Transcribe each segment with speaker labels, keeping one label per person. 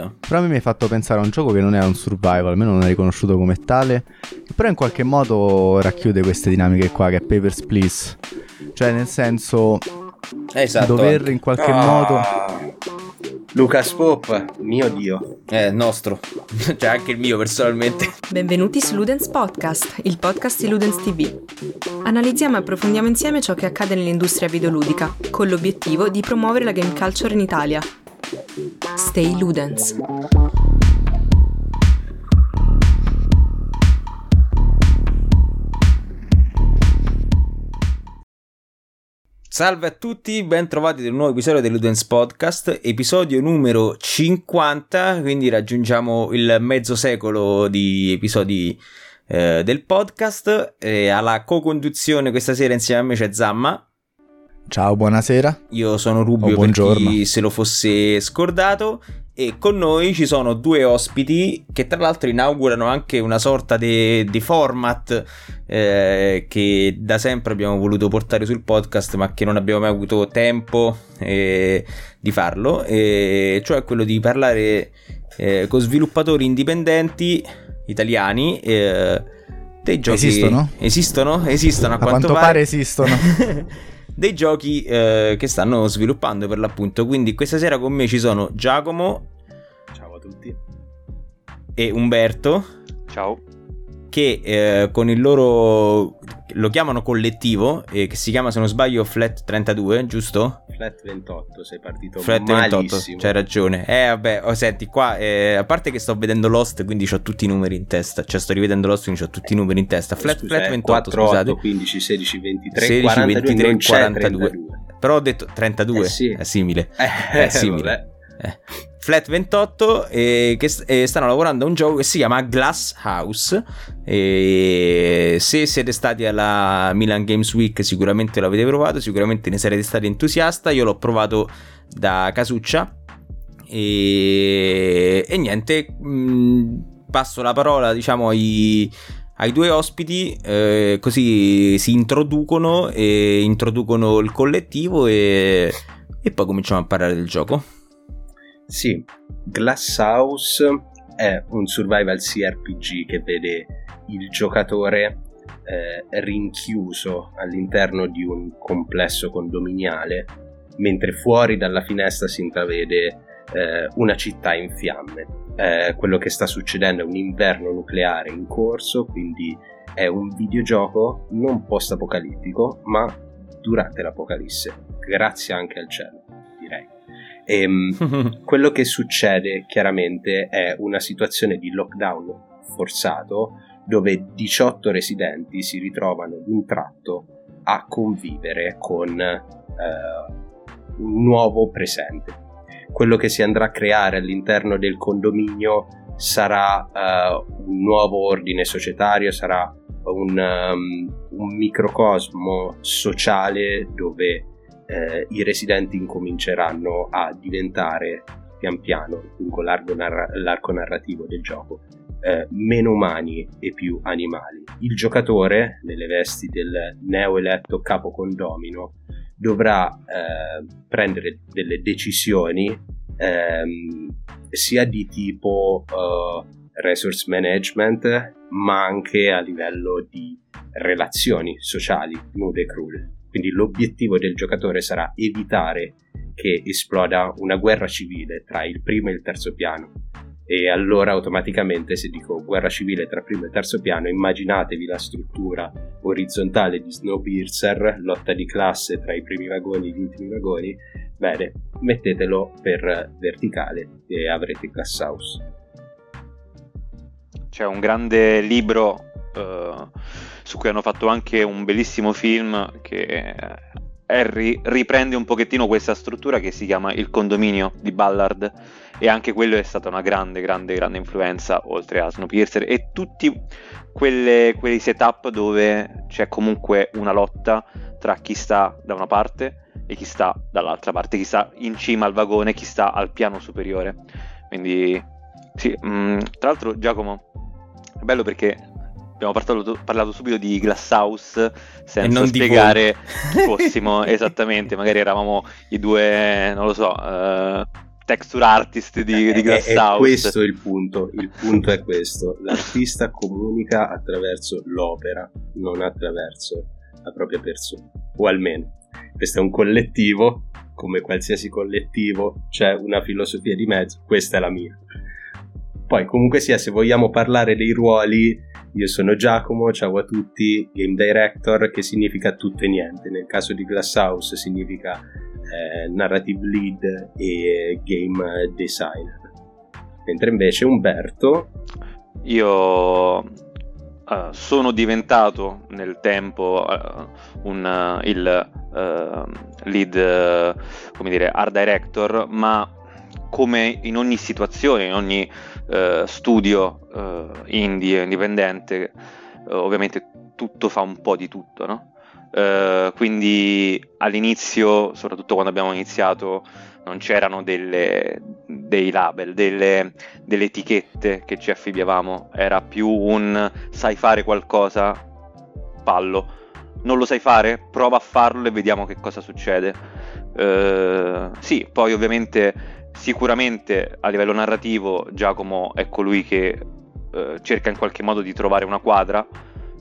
Speaker 1: carino.
Speaker 2: Però a me mi hai fatto pensare a un gioco che non è un survival, almeno non è riconosciuto come tale, però in qualche modo racchiude queste dinamiche qua, che è Papers, Please. Cioè, nel senso,
Speaker 1: esatto.
Speaker 2: dover in qualche ah. modo
Speaker 3: Lucas Pop, mio dio.
Speaker 1: È nostro, cioè anche il mio personalmente.
Speaker 4: Benvenuti su Ludens Podcast, il podcast di Ludens TV. Analizziamo e approfondiamo insieme ciò che accade nell'industria videoludica, con l'obiettivo di promuovere la game culture in Italia. Stay Ludens.
Speaker 1: Salve a tutti, ben trovati un nuovo episodio dell'Udens Podcast, episodio numero 50, quindi raggiungiamo il mezzo secolo di episodi eh, del podcast. E alla co-conduzione questa sera insieme a me c'è Zamma.
Speaker 2: Ciao, buonasera.
Speaker 1: Io sono Rubio oh, per chi se lo fosse scordato e con noi ci sono due ospiti che tra l'altro inaugurano anche una sorta di format eh, che da sempre abbiamo voluto portare sul podcast ma che non abbiamo mai avuto tempo eh, di farlo, e cioè quello di parlare eh, con sviluppatori indipendenti italiani. Eh, dei giochi
Speaker 2: esistono?
Speaker 1: Esistono? Esistono a, a quanto,
Speaker 2: quanto
Speaker 1: pare.
Speaker 2: pare esistono.
Speaker 1: dei giochi eh, che stanno sviluppando per l'appunto. Quindi questa sera con me ci sono Giacomo.
Speaker 3: Ciao a tutti.
Speaker 1: E Umberto.
Speaker 5: Ciao.
Speaker 1: Che eh, con il loro lo chiamano collettivo, eh, che si chiama se non sbaglio Flat 32, giusto?
Speaker 3: Flat 28, sei partito
Speaker 1: Flat
Speaker 3: malissimo.
Speaker 1: 28, c'hai ragione. Eh vabbè, oh, senti qua, eh, a parte che sto vedendo Lost, quindi ho tutti i numeri in testa, cioè sto rivedendo Lost, quindi ho tutti i numeri in testa. Flat,
Speaker 3: Scusa,
Speaker 1: flat 28,
Speaker 3: 4,
Speaker 1: scusate.
Speaker 3: 8, 15, 16, 23,
Speaker 1: 16,
Speaker 3: 42,
Speaker 1: 23,
Speaker 3: 42.
Speaker 1: 42. Però ho detto 32,
Speaker 3: eh sì.
Speaker 1: è simile.
Speaker 3: Eh,
Speaker 1: è simile. Flat 28 eh, che eh, stanno lavorando a un gioco che si chiama Glass House. E se siete stati alla Milan Games Week sicuramente l'avete provato sicuramente ne sarete stati entusiasta. Io l'ho provato da casuccia. E, e niente mh, mm, passo la parola diciamo ai, ai due ospiti eh, così si introducono e introducono il collettivo e, e poi cominciamo a parlare del gioco
Speaker 3: sì, Glass House è un survival CRPG che vede il giocatore eh, rinchiuso all'interno di un complesso condominiale, mentre fuori dalla finestra si intravede eh, una città in fiamme. Eh, quello che sta succedendo è un inverno nucleare in corso, quindi è un videogioco non post-apocalittico, ma durante l'apocalisse, grazie anche al cielo. E, ehm, quello che succede chiaramente è una situazione di lockdown forzato dove 18 residenti si ritrovano d'un tratto a convivere con eh, un nuovo presente. Quello che si andrà a creare all'interno del condominio sarà uh, un nuovo ordine societario, sarà un, um, un microcosmo sociale dove eh, i residenti incominceranno a diventare pian piano, lungo narra- l'arco narrativo del gioco, eh, meno umani e più animali. Il giocatore, nelle vesti del neo-eletto capo condomino, dovrà eh, prendere delle decisioni ehm, sia di tipo uh, resource management, ma anche a livello di relazioni sociali nude e crude. Quindi l'obiettivo del giocatore sarà evitare che esploda una guerra civile tra il primo e il terzo piano. E allora automaticamente se dico guerra civile tra primo e terzo piano, immaginatevi la struttura orizzontale di Snowpiercer, lotta di classe tra i primi vagoni e gli ultimi vagoni. Bene, mettetelo per verticale e avrete Glass House.
Speaker 5: C'è un grande libro uh, su cui hanno fatto anche un bellissimo film che Harry riprende un pochettino questa struttura che si chiama Il condominio di Ballard e anche quello è stata una grande, grande, grande influenza oltre a Snowpiercer e tutti quelle, quei setup dove c'è comunque una lotta tra chi sta da una parte e chi sta dall'altra parte, chi sta in cima al vagone, chi sta al piano superiore. Quindi sì, mh, mm, tra l'altro Giacomo, è bello perché abbiamo parlato, parlato, subito di Glasshouse senza spiegare chi fossimo esattamente, magari eravamo i due, non lo so, uh, texture artist di, di Glasshouse.
Speaker 3: È, questo il punto, il punto è questo, l'artista comunica attraverso l'opera, non attraverso la propria persona, o almeno questo è un collettivo, come qualsiasi collettivo c'è una filosofia di mezzo, questa è la mia. Poi comunque sia, se vogliamo parlare dei ruoli, io sono Giacomo, ciao a tutti, Game Director, che significa tutto e niente. Nel caso di Glasshouse significa eh, Narrative Lead e Game Designer. Mentre invece Umberto...
Speaker 5: Io Uh, sono diventato nel tempo uh, un, uh, il lead, come dire, art director, ma come in ogni situazione, in ogni studio indie, indipendente, ovviamente tutto fa un po' di tutto, no? quindi all'inizio, soprattutto quando abbiamo iniziato, non c'erano delle, dei label, delle, delle etichette che ci affibbiavamo, era più un sai fare qualcosa, fallo. Non lo sai fare? Prova a farlo e vediamo che cosa succede. Uh, sì, poi ovviamente sicuramente a livello narrativo Giacomo è colui che uh, cerca in qualche modo di trovare una quadra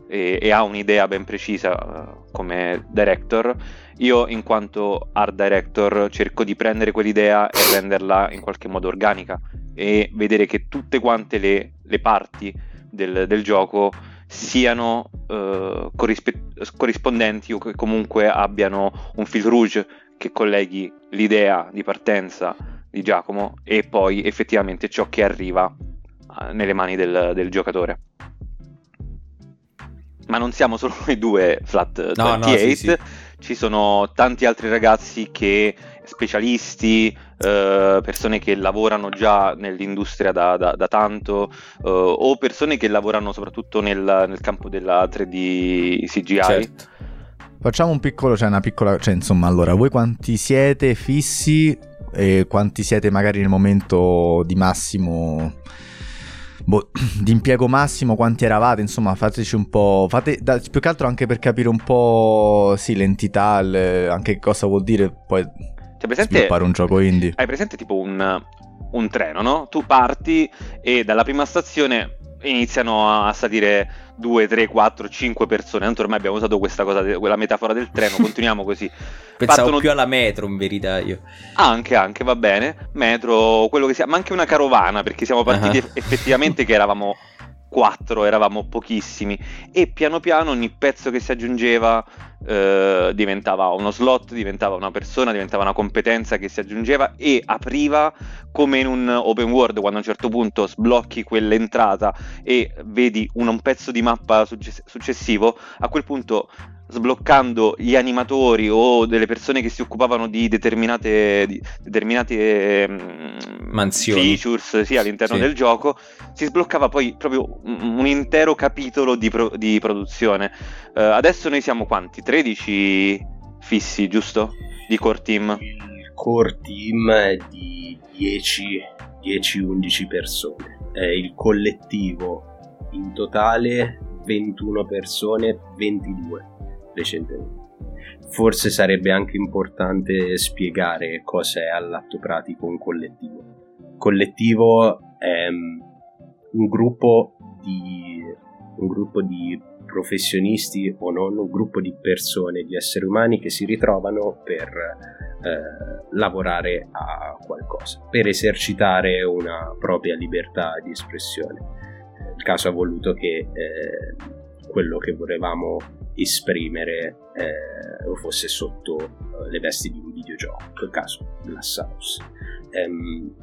Speaker 5: e, e ha un'idea ben precisa uh, come director. Io in quanto art director cerco di prendere quell'idea e renderla in qualche modo organica e vedere che tutte quante le, le parti del, del, gioco siano uh, corrispe- corrispondenti o che comunque abbiano un fil rouge che colleghi l'idea di partenza di Giacomo e poi effettivamente ciò che arriva uh, nelle mani del, del giocatore ma non siamo solo noi due Flat no, 28 no, sì, sì ci sono tanti altri ragazzi che specialisti, eh, persone che lavorano già nell'industria da, da, da tanto eh, o persone che lavorano soprattutto nel, nel campo della 3D CGI. Certo.
Speaker 2: Facciamo un piccolo, cioè una piccola, cioè insomma allora, voi quanti siete fissi e quanti siete magari nel momento di massimo boh, di impiego massimo quanti eravate, insomma fateci un po', fate, da, più che altro anche per capire un po' sì, l'entità, le, anche cosa vuol dire poi cioè, presente, sviluppare un gioco indie.
Speaker 5: Hai presente tipo un, un treno, no? Tu parti e dalla prima stazione iniziano a salire 2, 3, 4, 5 persone. Tanto ormai abbiamo usato questa cosa, quella metafora del treno, continuiamo così.
Speaker 1: Pensavo Partono... più alla metro in verità io.
Speaker 5: Anche, anche, va bene. Metro, quello che sia, ma anche una carovana, perché siamo partiti uh-huh. effettivamente che eravamo quattro, eravamo pochissimi. E piano piano ogni pezzo che si aggiungeva eh, diventava uno slot, diventava una persona, diventava una competenza che si aggiungeva e apriva come in un open world quando a un certo punto sblocchi quell'entrata e vedi un, un pezzo di mappa successivo, a quel punto sbloccando gli animatori o delle persone che si occupavano di determinate, di determinate
Speaker 1: mm, mansioni
Speaker 5: features sì, all'interno sì. del gioco si sbloccava poi proprio un, un intero capitolo di, pro, di produzione uh, adesso noi siamo quanti? 13 fissi giusto? di core team
Speaker 3: il core team è di 10-11 persone è il collettivo in totale 21 persone 22 recentemente. Forse sarebbe anche importante spiegare cosa è all'atto pratico un collettivo. Collettivo è mm, un gruppo di, un gruppo di professionisti o non, un gruppo di persone, di esseri umani che si ritrovano per eh, lavorare a qualcosa, per esercitare una propria libertà di espressione. Il caso ha voluto che eh, quello che volevamo esprimere eh, fosse sotto eh, le vesti di un videogioco, in quel caso Glass House. Um,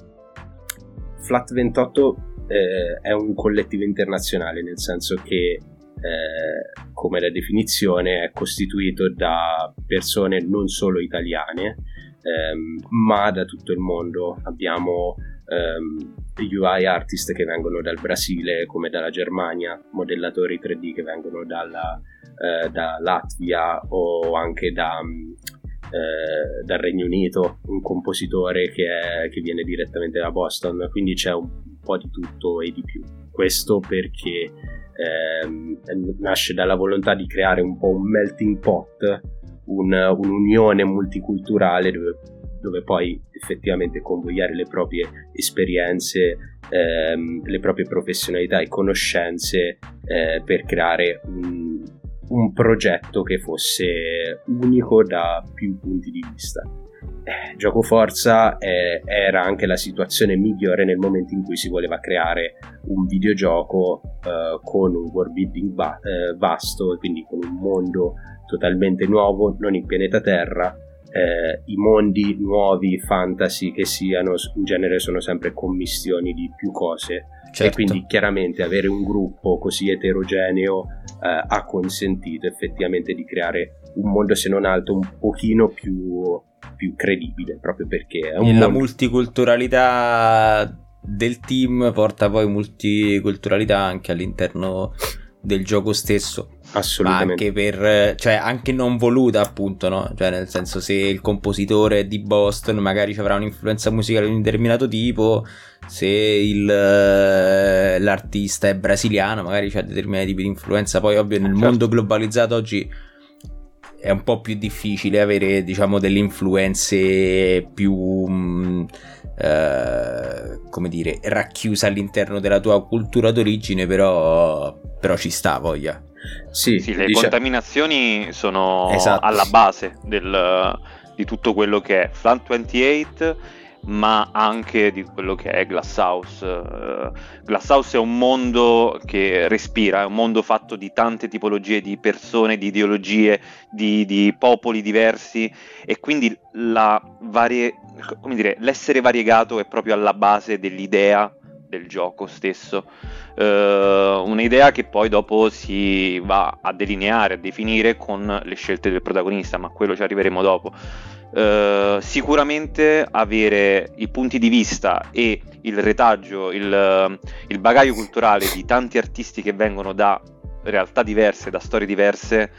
Speaker 3: Flat 28 eh, è un collettivo internazionale, nel senso che eh, come la definizione è costituito da persone non solo italiane, ehm, ma da tutto il mondo. Abbiamo ehm, UI artist che vengono dal Brasile come dalla Germania, modellatori 3D che vengono dalla, eh, da Latvia o anche da, eh, dal Regno Unito, un compositore che, è, che, viene direttamente da Boston, quindi c'è un po' di tutto e di più. Questo perché ehm, nasce dalla volontà di creare un po' un melting pot, un, un'unione multiculturale dove dove poi effettivamente convogliare le proprie esperienze, ehm, le proprie professionalità e conoscenze eh, per creare un, un progetto che fosse unico da più punti di vista. Eh, gioco Forza eh, era anche la situazione migliore nel momento in cui si voleva creare un videogioco eh, con un world building va- eh, vasto, quindi con un mondo totalmente nuovo, non il pianeta Terra. Eh, I mondi nuovi, fantasy che siano, in genere sono sempre commistioni di più cose. Certo. E quindi chiaramente avere un gruppo così eterogeneo eh, ha consentito effettivamente di creare un mondo, se non altro, un pochino più più credibile, proprio perché è un
Speaker 1: la mondo... multiculturalità del team porta poi multiculturalità anche all'interno del gioco stesso.
Speaker 3: Assolutamente.
Speaker 1: Ma anche per, cioè, anche non voluta, appunto, no? Cioè, nel senso, se il compositore è di Boston, magari ci avrà un'influenza musicale di un determinato tipo. Se il, eh, l'artista è brasiliano, magari c'ha determinati tipi di influenza. Poi, ovvio, nel certo. mondo globalizzato oggi è un po' più difficile avere, diciamo, delle influenze più, mh, mm, eh, come dire, racchiuse all'interno della tua cultura d'origine, però, però ci sta, voglia.
Speaker 5: Sì, sì le dice... contaminazioni sono esatto. alla base del, di tutto quello che è Flan 28 ma anche di quello che è Glasshouse. Uh, Glasshouse è un mondo che respira, è un mondo fatto di tante tipologie di persone, di ideologie, di, di popoli diversi e quindi varie, dire, l'essere variegato è proprio alla base dell'idea del gioco stesso. Uh, un'idea che poi dopo si va a delineare, a definire con le scelte del protagonista, ma quello ci arriveremo dopo. Uh, sicuramente avere i punti di vista e il retaggio, il, il, bagaglio culturale di tanti artisti che vengono da realtà diverse, da storie diverse,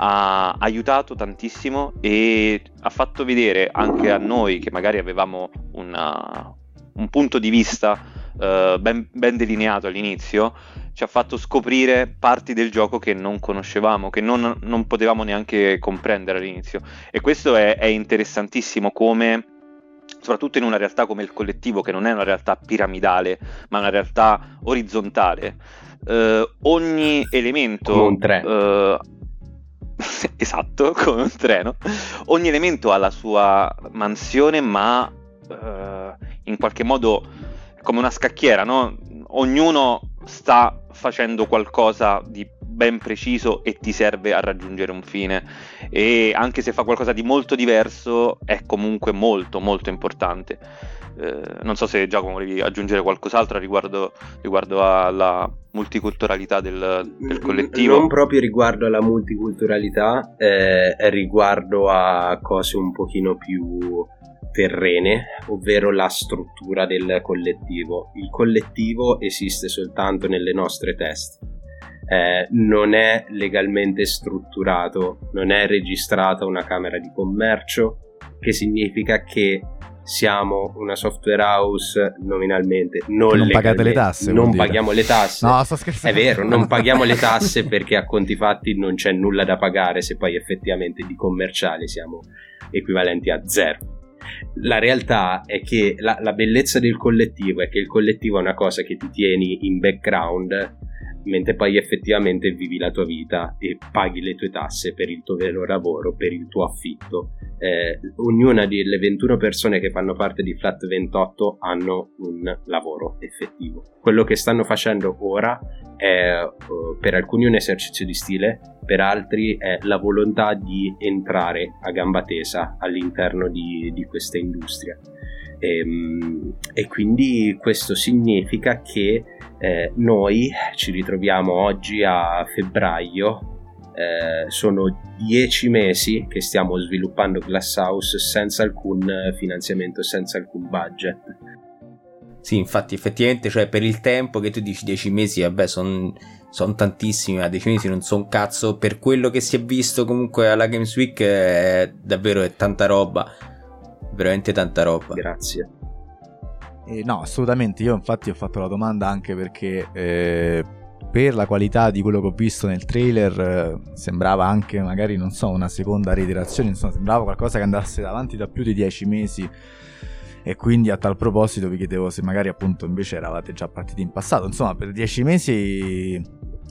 Speaker 5: ha aiutato tantissimo e ha fatto vedere anche a noi che magari avevamo una, un punto di vista uh, ben, ben, delineato all'inizio, ci ha fatto scoprire parti del gioco che non conoscevamo, che non, non potevamo neanche comprendere all'inizio. E questo è, è interessantissimo come soprattutto in una realtà come il collettivo, che non è una realtà piramidale, ma una realtà orizzontale, uh, ogni elemento...
Speaker 3: Come un treno. Uh,
Speaker 5: esatto, come un treno. Ogni elemento ha la sua mansione, ma uh, in qualche modo come una scacchiera, no? Ognuno sta facendo qualcosa di ben preciso e ti serve a raggiungere un fine e anche se fa qualcosa di molto diverso è comunque molto molto importante. Eh, non so se Giacomo volevi aggiungere qualcos'altro riguardo, riguardo alla multiculturalità del, del, collettivo.
Speaker 3: Non proprio riguardo alla multiculturalità, eh, riguardo a cose un pochino più terrene, ovvero la struttura del collettivo. Il collettivo esiste soltanto nelle nostre teste. Eh, non è legalmente strutturato, non è registrata una camera di commercio, che significa che siamo una software house nominalmente non,
Speaker 2: non pagate le tasse
Speaker 3: non paghiamo le tasse.
Speaker 2: No sto scherzando.
Speaker 3: È vero non paghiamo le tasse perché a conti fatti non c'è nulla da pagare se poi effettivamente di commerciale siamo equivalenti a zero la realtà è che la, la, bellezza del collettivo è che il collettivo è una cosa che ti tieni in background mentre poi effettivamente vivi la tua vita e paghi le tue tasse per il tuo vero lavoro, per il tuo affitto. Eh, ognuna delle 21 persone che fanno parte di Flat 28 hanno un lavoro effettivo. Quello che stanno facendo ora è uh, per alcuni un esercizio di stile, per altri è la volontà di entrare a gamba tesa all'interno di, di questa industria. E, ehm, e, quindi questo significa che eh, noi ci ritroviamo oggi a febbraio, eh, sono dieci mesi che stiamo sviluppando Glasshouse senza alcun finanziamento, senza alcun budget.
Speaker 1: Sì, infatti, effettivamente, cioè per il tempo che tu dici dieci mesi, vabbè, sono son tantissimi, ma dieci mesi non sono cazzo. Per quello che si è visto comunque alla Games Week, è davvero è tanta roba. Veramente tanta roba.
Speaker 3: Grazie.
Speaker 2: Eh, no, assolutamente. Io infatti ho fatto la domanda anche perché eh, per la qualità di quello che ho visto nel trailer eh, sembrava anche magari, non so, una seconda reiterazione, insomma sembrava qualcosa che andasse avanti da più di dieci mesi e quindi a tal proposito vi chiedevo se magari appunto invece eravate già partiti in passato, insomma per dieci mesi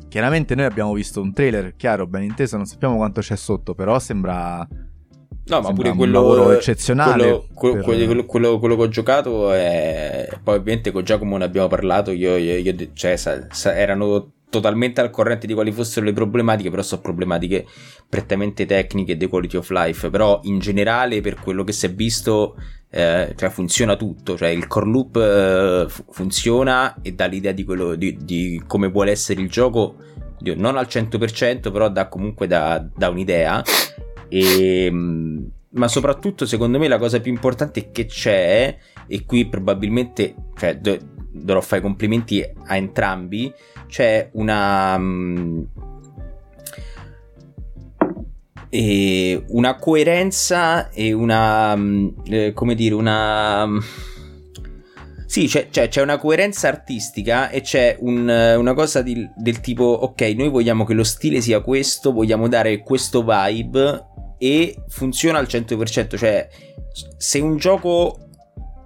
Speaker 2: chiaramente noi abbiamo visto un trailer, chiaro, ben inteso, non sappiamo quanto c'è sotto, però sembra
Speaker 1: No, ma pure quello eccezionale. Quello, per... quello, quello, quello, che ho giocato è. Poi, ovviamente, con Giacomo ne abbiamo parlato. Io, io, io cioè, sa, sa, erano totalmente al corrente di quali fossero le problematiche, però sono problematiche prettamente tecniche e di quality of life. Però, in generale, per quello che si è visto, eh, cioè funziona tutto. Cioè, il core loop eh, funziona e dà l'idea di, quello, di, di come vuole essere il gioco. Non al 100%, però dà comunque da, da un'idea. E, ehm, ma soprattutto, secondo me, la cosa più importante che c'è, e qui probabilmente cioè, do, dovrò fare complimenti a entrambi, c'è una. Um, e una coerenza e una. Um, eh, come dire, una. Um, sì, c'è, c'è, c'è, una coerenza artistica e c'è un, una cosa di, del tipo, ok, noi vogliamo che lo stile sia questo, vogliamo dare questo vibe e funziona al 100%, cioè se un gioco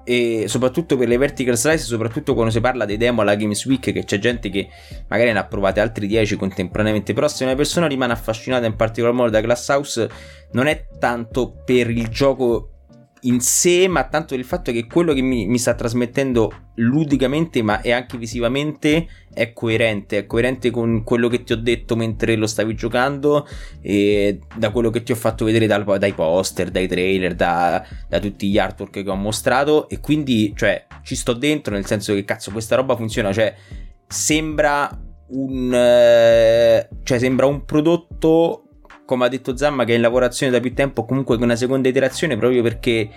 Speaker 1: e soprattutto per le vertical slice, soprattutto quando si parla dei demo alla Games Week, che c'è gente che magari ne ha provate altri 10 contemporaneamente, però se una persona rimane affascinata in particolar modo da Glass House non è tanto per il gioco in sé, ma tanto il fatto che quello che mi, mi, sta trasmettendo ludicamente, ma e anche visivamente, è coerente. È coerente con quello che ti ho detto mentre lo stavi giocando, e da quello che ti ho fatto vedere dal, dai poster, dai trailer, da, da, tutti gli artwork che ho mostrato. E quindi, cioè, ci sto dentro, nel senso che cazzo, questa roba funziona. Cioè, sembra un. Eh, cioè, sembra un prodotto come ha detto Zamma, che è in lavorazione da più tempo, comunque con una seconda iterazione proprio perché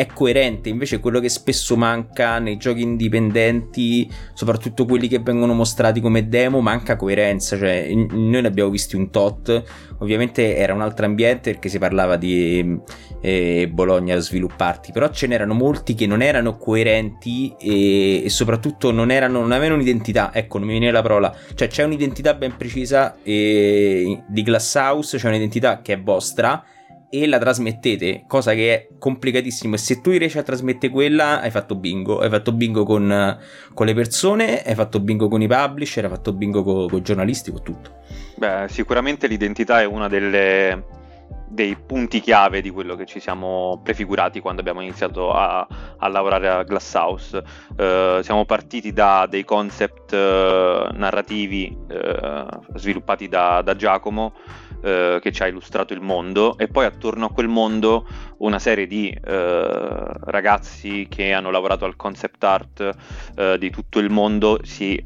Speaker 1: è coerente, invece quello che spesso manca nei giochi indipendenti, soprattutto quelli che vengono mostrati come demo, manca coerenza, cioè noi ne abbiamo visti un tot, ovviamente era un altro ambiente perché si parlava di eh, Bologna svilupparti, però ce n'erano molti che non erano coerenti e, e soprattutto non, erano, non avevano un'identità, ecco non mi viene la parola, cioè c'è un'identità ben precisa eh, di Glasshouse, c'è un'identità che è vostra e la trasmettete, cosa che è complicatissimo. E se tu riesci a trasmettere quella, hai fatto bingo. Hai fatto bingo con, con le persone, hai fatto bingo con i publisher, hai fatto bingo con i giornalisti, con tutto.
Speaker 5: Beh, sicuramente l'identità è una delle dei punti chiave di quello che ci siamo prefigurati quando abbiamo iniziato a, a lavorare a Glasshouse. Uh, siamo partiti da dei concept uh, narrativi uh, sviluppati da, da Giacomo eh, che ci ha illustrato il mondo e poi attorno a quel mondo una serie di eh, ragazzi che hanno lavorato al concept art eh, di tutto il mondo si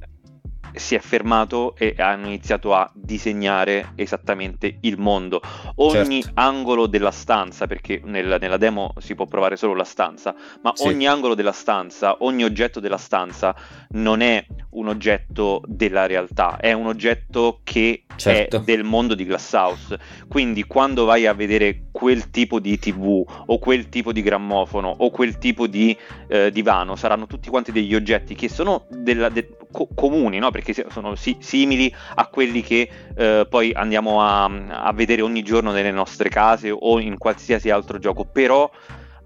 Speaker 5: si è fermato e hanno iniziato a disegnare esattamente il mondo. Ogni certo. angolo della stanza, perché nel, nella demo si può provare solo la stanza, ma sì. ogni angolo della stanza, ogni oggetto della stanza non è un oggetto della realtà, è un oggetto che certo. è del mondo di Glasshouse. Quindi quando vai a vedere quel tipo di TV o quel tipo di grammofono o quel tipo di eh, divano, saranno tutti quanti degli oggetti che sono della, de, co- comuni, no? perché sono si- simili a quelli che eh, poi andiamo a, a, vedere ogni giorno nelle nostre case o in qualsiasi altro gioco, però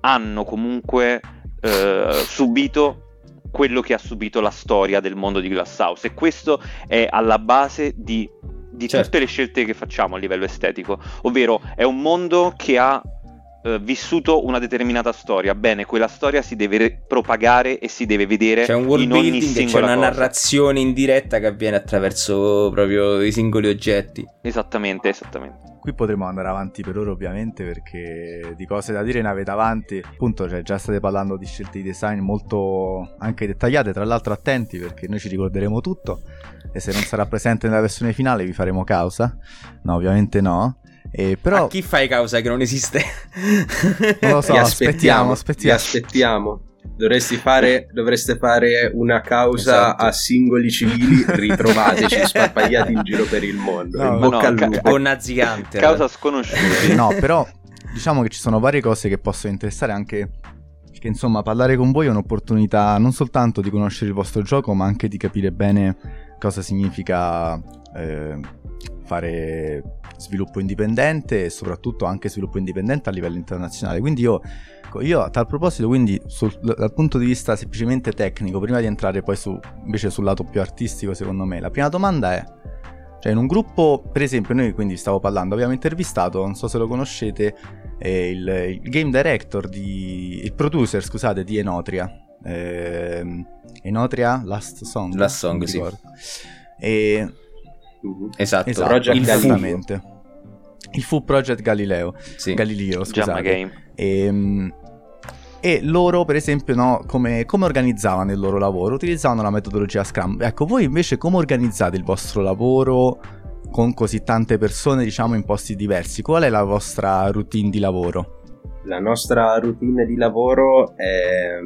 Speaker 5: hanno comunque eh, subito quello che ha subito la storia del mondo di Glasshouse e questo è alla base di, di certo. tutte le scelte che facciamo a livello estetico, ovvero è un mondo che ha eh, vissuto una determinata storia. Bene, quella storia si deve propagare e si deve vedere c'è un world in ogni
Speaker 1: building, c'è una cosa. narrazione in diretta che avviene attraverso proprio i singoli oggetti.
Speaker 5: Esattamente, esattamente.
Speaker 2: Qui potremo andare avanti per ora ovviamente perché di cose da dire ne avete avanti. Appunto, cioè, già state parlando di scelte di design molto anche dettagliate, tra l'altro attenti perché noi ci ricorderemo tutto e se non sarà presente nella versione finale vi faremo causa. No, ovviamente no. Eh, però...
Speaker 1: A chi fai causa che non esiste?
Speaker 2: non lo so, aspettiamo, aspettiamo.
Speaker 3: aspettiamo. Dovresti fare, dovreste fare una causa esatto. a singoli civili ritrovateci sparpagliati in giro per il mondo. No, in bocca no, al lupo.
Speaker 1: Con Nazi Hunter.
Speaker 5: Causa sconosciuta.
Speaker 2: no, però diciamo che ci sono varie cose che possono interessare anche perché insomma parlare con voi è un'opportunità non soltanto di conoscere il vostro gioco ma anche di capire bene cosa significa eh, fare sviluppo indipendente e soprattutto anche sviluppo indipendente a livello internazionale. Quindi io, io a tal proposito, quindi sul, dal punto di vista semplicemente tecnico, prima di entrare poi su, invece sul lato più artistico, secondo me, la prima domanda è, cioè in un gruppo, per esempio, noi quindi stavo parlando, abbiamo intervistato, non so se lo conoscete, eh, il, il, game director di, il producer, scusate, di Enotria. Eh, Enotria Last Song.
Speaker 1: Last Song, sì.
Speaker 2: E.
Speaker 1: Esatto,
Speaker 2: esatto Project il esattamente. Il fu Project Galileo. Sì. Galileo, scusate. Game. E, ehm, e loro, per esempio, no, come, come, organizzavano il loro lavoro? Utilizzavano la metodologia Scrum. Ecco, voi invece come organizzate il vostro lavoro con così tante persone, diciamo, in posti diversi? Qual è la vostra routine di lavoro?
Speaker 3: La nostra routine di lavoro è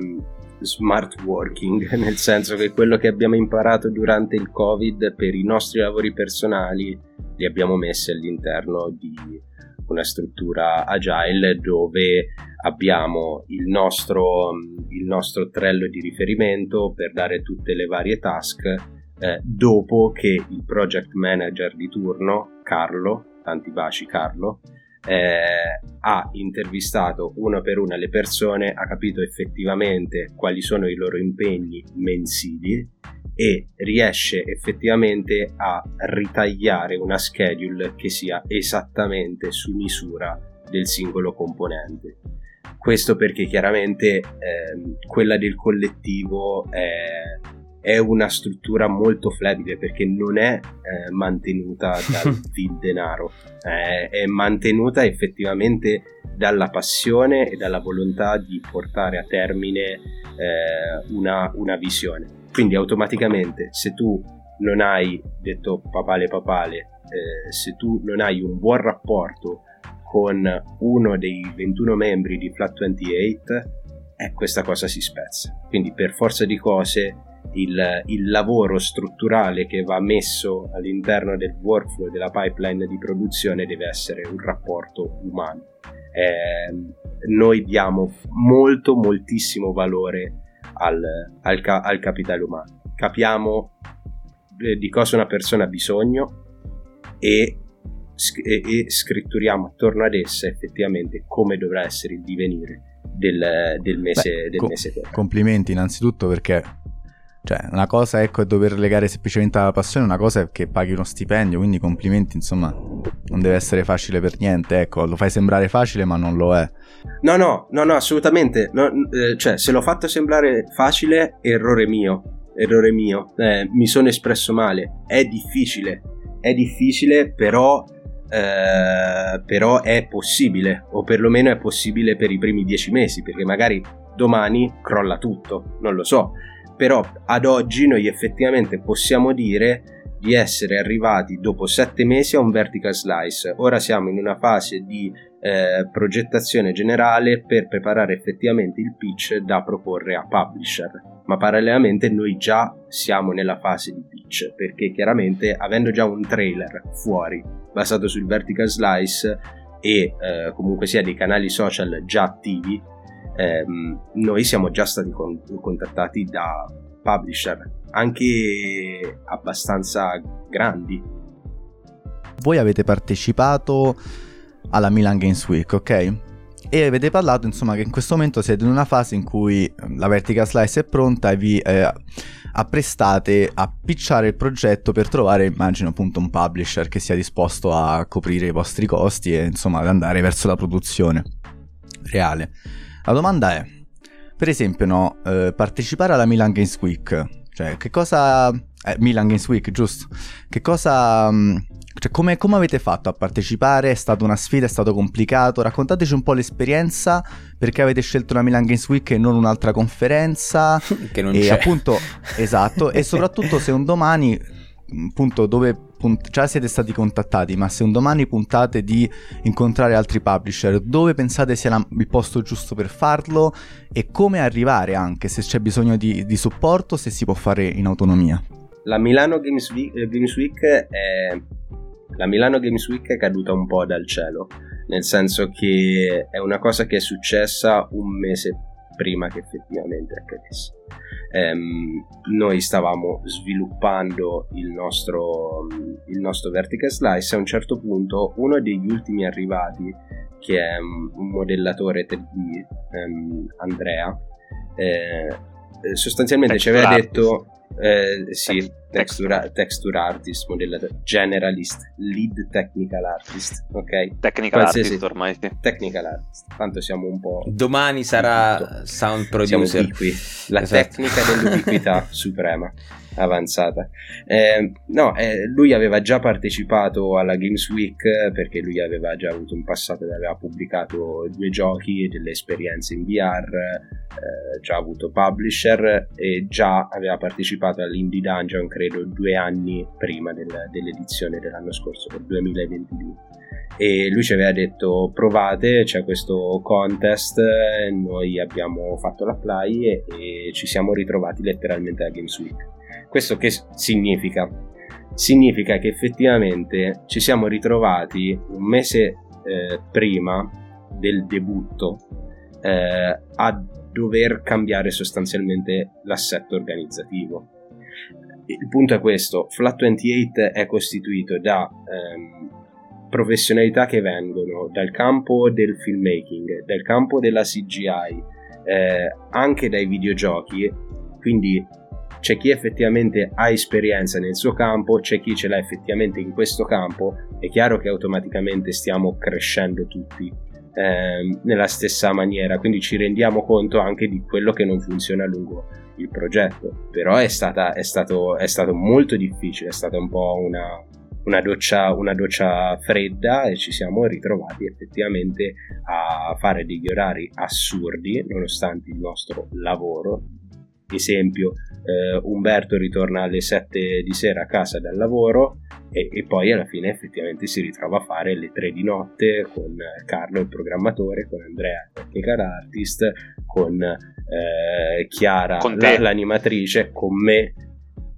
Speaker 3: smart working, nel senso che quello che abbiamo imparato durante il Covid per i nostri lavori personali li abbiamo messi all'interno di una struttura agile dove abbiamo il nostro, il nostro trello di riferimento per dare tutte le varie task eh, dopo che il project manager di turno, Carlo, tanti baci Carlo, eh, ha intervistato una per una le persone, ha capito effettivamente quali sono i loro impegni mensili e riesce effettivamente a ritagliare una schedule che sia esattamente su misura del singolo componente. Questo perché chiaramente eh, quella del collettivo è è una struttura molto flebile perché non è eh, mantenuta dal vil denaro, eh, è mantenuta effettivamente dalla passione e dalla volontà di portare a termine eh, una, una, visione. Quindi automaticamente se tu non hai, detto papale papale, eh, se tu non hai un buon rapporto con uno dei 21 membri di Flat 28, eh, questa cosa si spezza. Quindi per forza di cose il, il, lavoro strutturale che va messo all'interno del workflow della pipeline di produzione deve essere un rapporto umano. Eh, noi diamo molto, moltissimo valore al, al, al capitale umano. Capiamo eh, di cosa una persona ha bisogno e, e, e, scritturiamo attorno ad essa effettivamente come dovrà essere il divenire del, del mese, Beh, del
Speaker 2: co-
Speaker 3: mese
Speaker 2: Complimenti innanzitutto perché cioè, una cosa ecco, è dover legare semplicemente alla passione, una cosa è che paghi uno stipendio, quindi complimenti, insomma, non deve essere facile per niente, ecco, lo fai sembrare facile ma non lo è.
Speaker 3: No, no, no, no, assolutamente, no, eh, cioè, se l'ho fatto sembrare facile, errore mio, errore mio, eh, mi sono espresso male, è difficile, è difficile, però... Eh, però è possibile, o perlomeno è possibile per i primi dieci mesi, perché magari domani crolla tutto, non lo so però ad oggi noi effettivamente possiamo dire di essere arrivati dopo sette mesi a un vertical slice. Ora siamo in una fase di eh, progettazione generale per preparare effettivamente il pitch da proporre a publisher. Ma parallelamente noi già siamo nella fase di pitch perché chiaramente avendo già un trailer fuori basato sul vertical slice e eh, comunque sia dei canali social già attivi ehm, noi siamo già stati con- contattati da publisher anche abbastanza grandi.
Speaker 2: Voi avete partecipato alla Milan Games Week, ok? E avete parlato insomma che in questo momento siete in una fase in cui ehm, la vertical slice è pronta e vi eh, apprestate a pitchare il progetto per trovare immagino appunto un publisher che sia disposto a coprire i vostri costi e insomma ad andare verso la produzione reale. La domanda è, per esempio, no, eh, partecipare alla Milan Games Week, cioè che cosa... Eh, Milan Games Week, giusto? Che cosa... Mm, cioè, come, come, avete fatto a partecipare? È stata una sfida? È stato complicato? Raccontateci un po' l'esperienza, perché avete scelto la Milan Games Week e non un'altra conferenza.
Speaker 1: che non
Speaker 2: e
Speaker 1: c'è.
Speaker 2: appunto, esatto, e soprattutto se un domani, appunto, dove punt- già siete stati contattati, ma se un domani puntate di incontrare altri publisher, dove pensate sia la- il posto giusto per farlo e come arrivare anche, se c'è bisogno di, di supporto, se si può fare in autonomia?
Speaker 3: La Milano Games Week, eh, Games Week è... La Milano Games Week è caduta un po' dal cielo, nel senso che è una cosa che è successa un mese prima che effettivamente accadesse. Um, noi stavamo sviluppando il nostro, il nostro vertical slice e a un certo punto uno degli ultimi arrivati che è un modellatore 3D um, Andrea eh, sostanzialmente ci aveva detto eh, sì, texture, texture artist, modellatore, generalist, lead technical artist, ok?
Speaker 5: Technical Qualsiasi, artist ormai sì.
Speaker 3: Technical artist, tanto siamo un po'...
Speaker 1: Domani sarà sound producer.
Speaker 3: Siamo ubiqui, la esatto. tecnica dell'ubiquità suprema avanzata. Eh, no, eh, lui aveva già partecipato alla Games Week perché lui aveva già avuto un passato, aveva pubblicato due giochi e delle esperienze in VR, eh, già avuto publisher e già aveva partecipato all'Indie Dungeon credo due anni prima del, dell'edizione dell'anno scorso, del 2022 e lui ci aveva detto provate, c'è questo contest, noi abbiamo fatto l'apply e, e ci siamo ritrovati letteralmente alla Games Week. Questo che significa? Significa che effettivamente ci siamo ritrovati un mese eh, prima del debutto eh, a dover cambiare sostanzialmente l'assetto organizzativo. Il punto è questo, Flat 28 è costituito da ehm, professionalità che vengono dal campo del filmmaking, dal campo della CGI, eh, anche dai videogiochi, quindi c'è chi effettivamente ha esperienza nel suo campo, c'è chi ce l'ha effettivamente in questo campo, è chiaro che automaticamente stiamo crescendo tutti eh, nella stessa maniera, quindi ci rendiamo conto anche di quello che non funziona lungo il progetto, però è, stata, è, stato, è stato molto difficile, è stata un po' una, una doccia, una doccia, fredda e ci siamo ritrovati effettivamente a fare degli orari assurdi nonostante il nostro lavoro esempio eh, Umberto ritorna alle 7 di sera a casa dal lavoro e, e, poi alla fine effettivamente si ritrova a fare le 3 di notte con Carlo il programmatore, con Andrea il technical artist, con eh, Chiara con la, l'animatrice, con me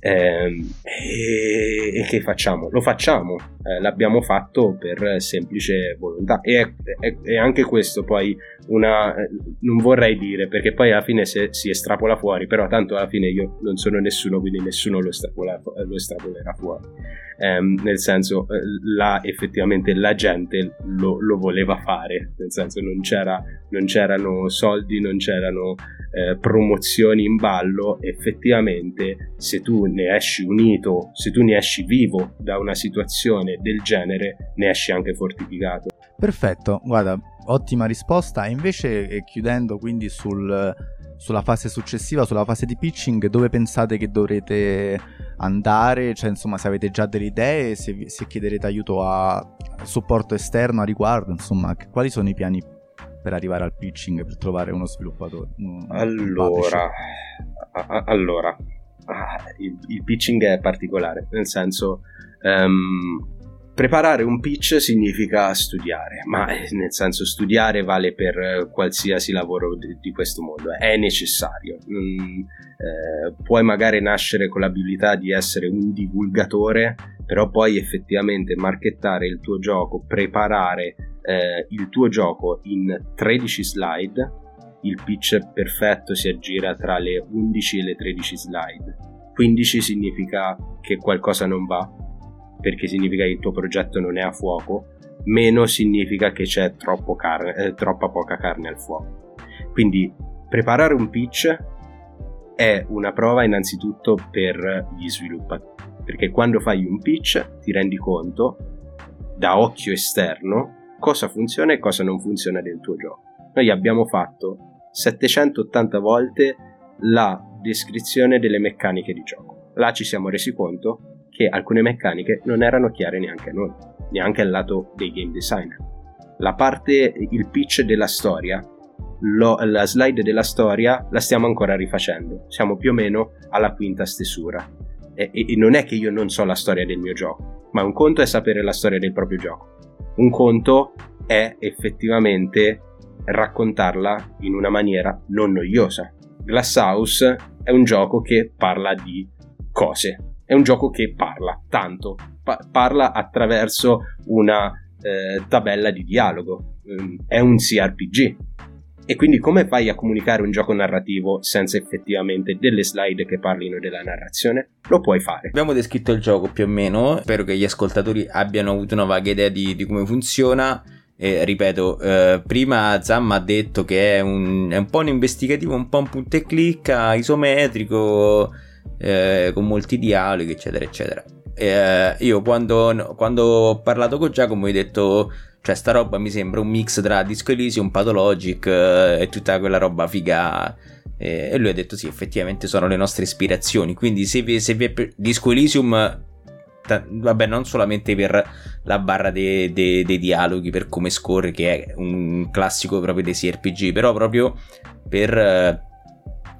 Speaker 3: eh, e, che facciamo? Lo facciamo, eh, l'abbiamo fatto per semplice volontà. E è, è, è anche questo poi una eh, non vorrei dire perché poi alla fine se, si estrapola fuori però tanto alla fine io non sono nessuno quindi nessuno lo, estrapola, lo estrapolerà fuori. Ehm, nel senso eh, là effettivamente la gente lo, lo, voleva fare nel senso non, c'era, non c'erano soldi non c'erano eh, promozioni in ballo effettivamente se tu ne esci unito se tu ne esci vivo da una situazione del genere ne esci anche fortificato
Speaker 2: perfetto guarda ottima risposta. Invece, eh, chiudendo quindi sul, sulla fase successiva, sulla fase di pitching, dove pensate che dovrete andare? Cioè, insomma, se avete già delle idee, se, se chiederete aiuto a supporto esterno a riguardo, insomma, quali sono i piani per arrivare al pitching, per trovare uno sviluppatore? Un
Speaker 3: allora, a- allora ah, il, il, pitching è particolare, nel senso... Um, Preparare un pitch significa studiare, ma eh, nel senso studiare vale per qualsiasi lavoro di, questo mondo, è necessario. Mm, eh, puoi magari nascere con l'abilità di essere un divulgatore, però poi effettivamente marchettare il tuo gioco, preparare eh, il tuo gioco in 13 slide, il pitch perfetto si aggira tra le 11 e le 13 slide. 15 significa che qualcosa non va, perché significa che il tuo progetto non è a fuoco, meno significa che c'è carne, eh, troppa poca carne al fuoco. Quindi preparare un pitch è una prova innanzitutto per gli sviluppatori, perché quando fai un pitch ti rendi conto da occhio esterno cosa funziona e cosa non funziona del tuo gioco. Noi abbiamo fatto 780 volte la descrizione delle meccaniche di gioco. Là ci siamo resi conto che alcune meccaniche non erano chiare neanche a noi, neanche al lato dei game designer. La parte, il pitch della storia, lo, la slide della storia la stiamo ancora rifacendo, siamo più o meno alla quinta stesura. E, e, e non è che io non so la storia del mio gioco, ma un conto è sapere la storia del proprio gioco, un conto è effettivamente raccontarla in una maniera non noiosa. Glass House è un gioco che parla di cose, è un gioco che parla tanto, pa- parla attraverso una eh, tabella di dialogo, mm, è un CRPG, E quindi come fai a comunicare un gioco narrativo senza effettivamente delle slide che parlino della narrazione? Lo puoi fare.
Speaker 1: Abbiamo descritto il gioco più o meno, spero che gli ascoltatori abbiano avuto una vaga idea di, di come funziona. E ripeto, eh, prima Zam ha detto che è un, è un, po' un investigativo, un po' un punto e clicca, isometrico, eh, con molti dialoghi, eccetera, eccetera. Eh, io quando, quando, ho parlato con Giacomo ho detto cioè, sta roba mi sembra un mix tra Disco Elysium, Pathologic eh, e tutta quella roba figa. Eh, e lui ha detto: Sì, effettivamente sono le nostre ispirazioni. Quindi, se vi, se vi è Disco Elysium, vabbè, non solamente per la barra dei, dei, dei dialoghi, per come scorre, che è un classico proprio dei CRPG, però proprio per.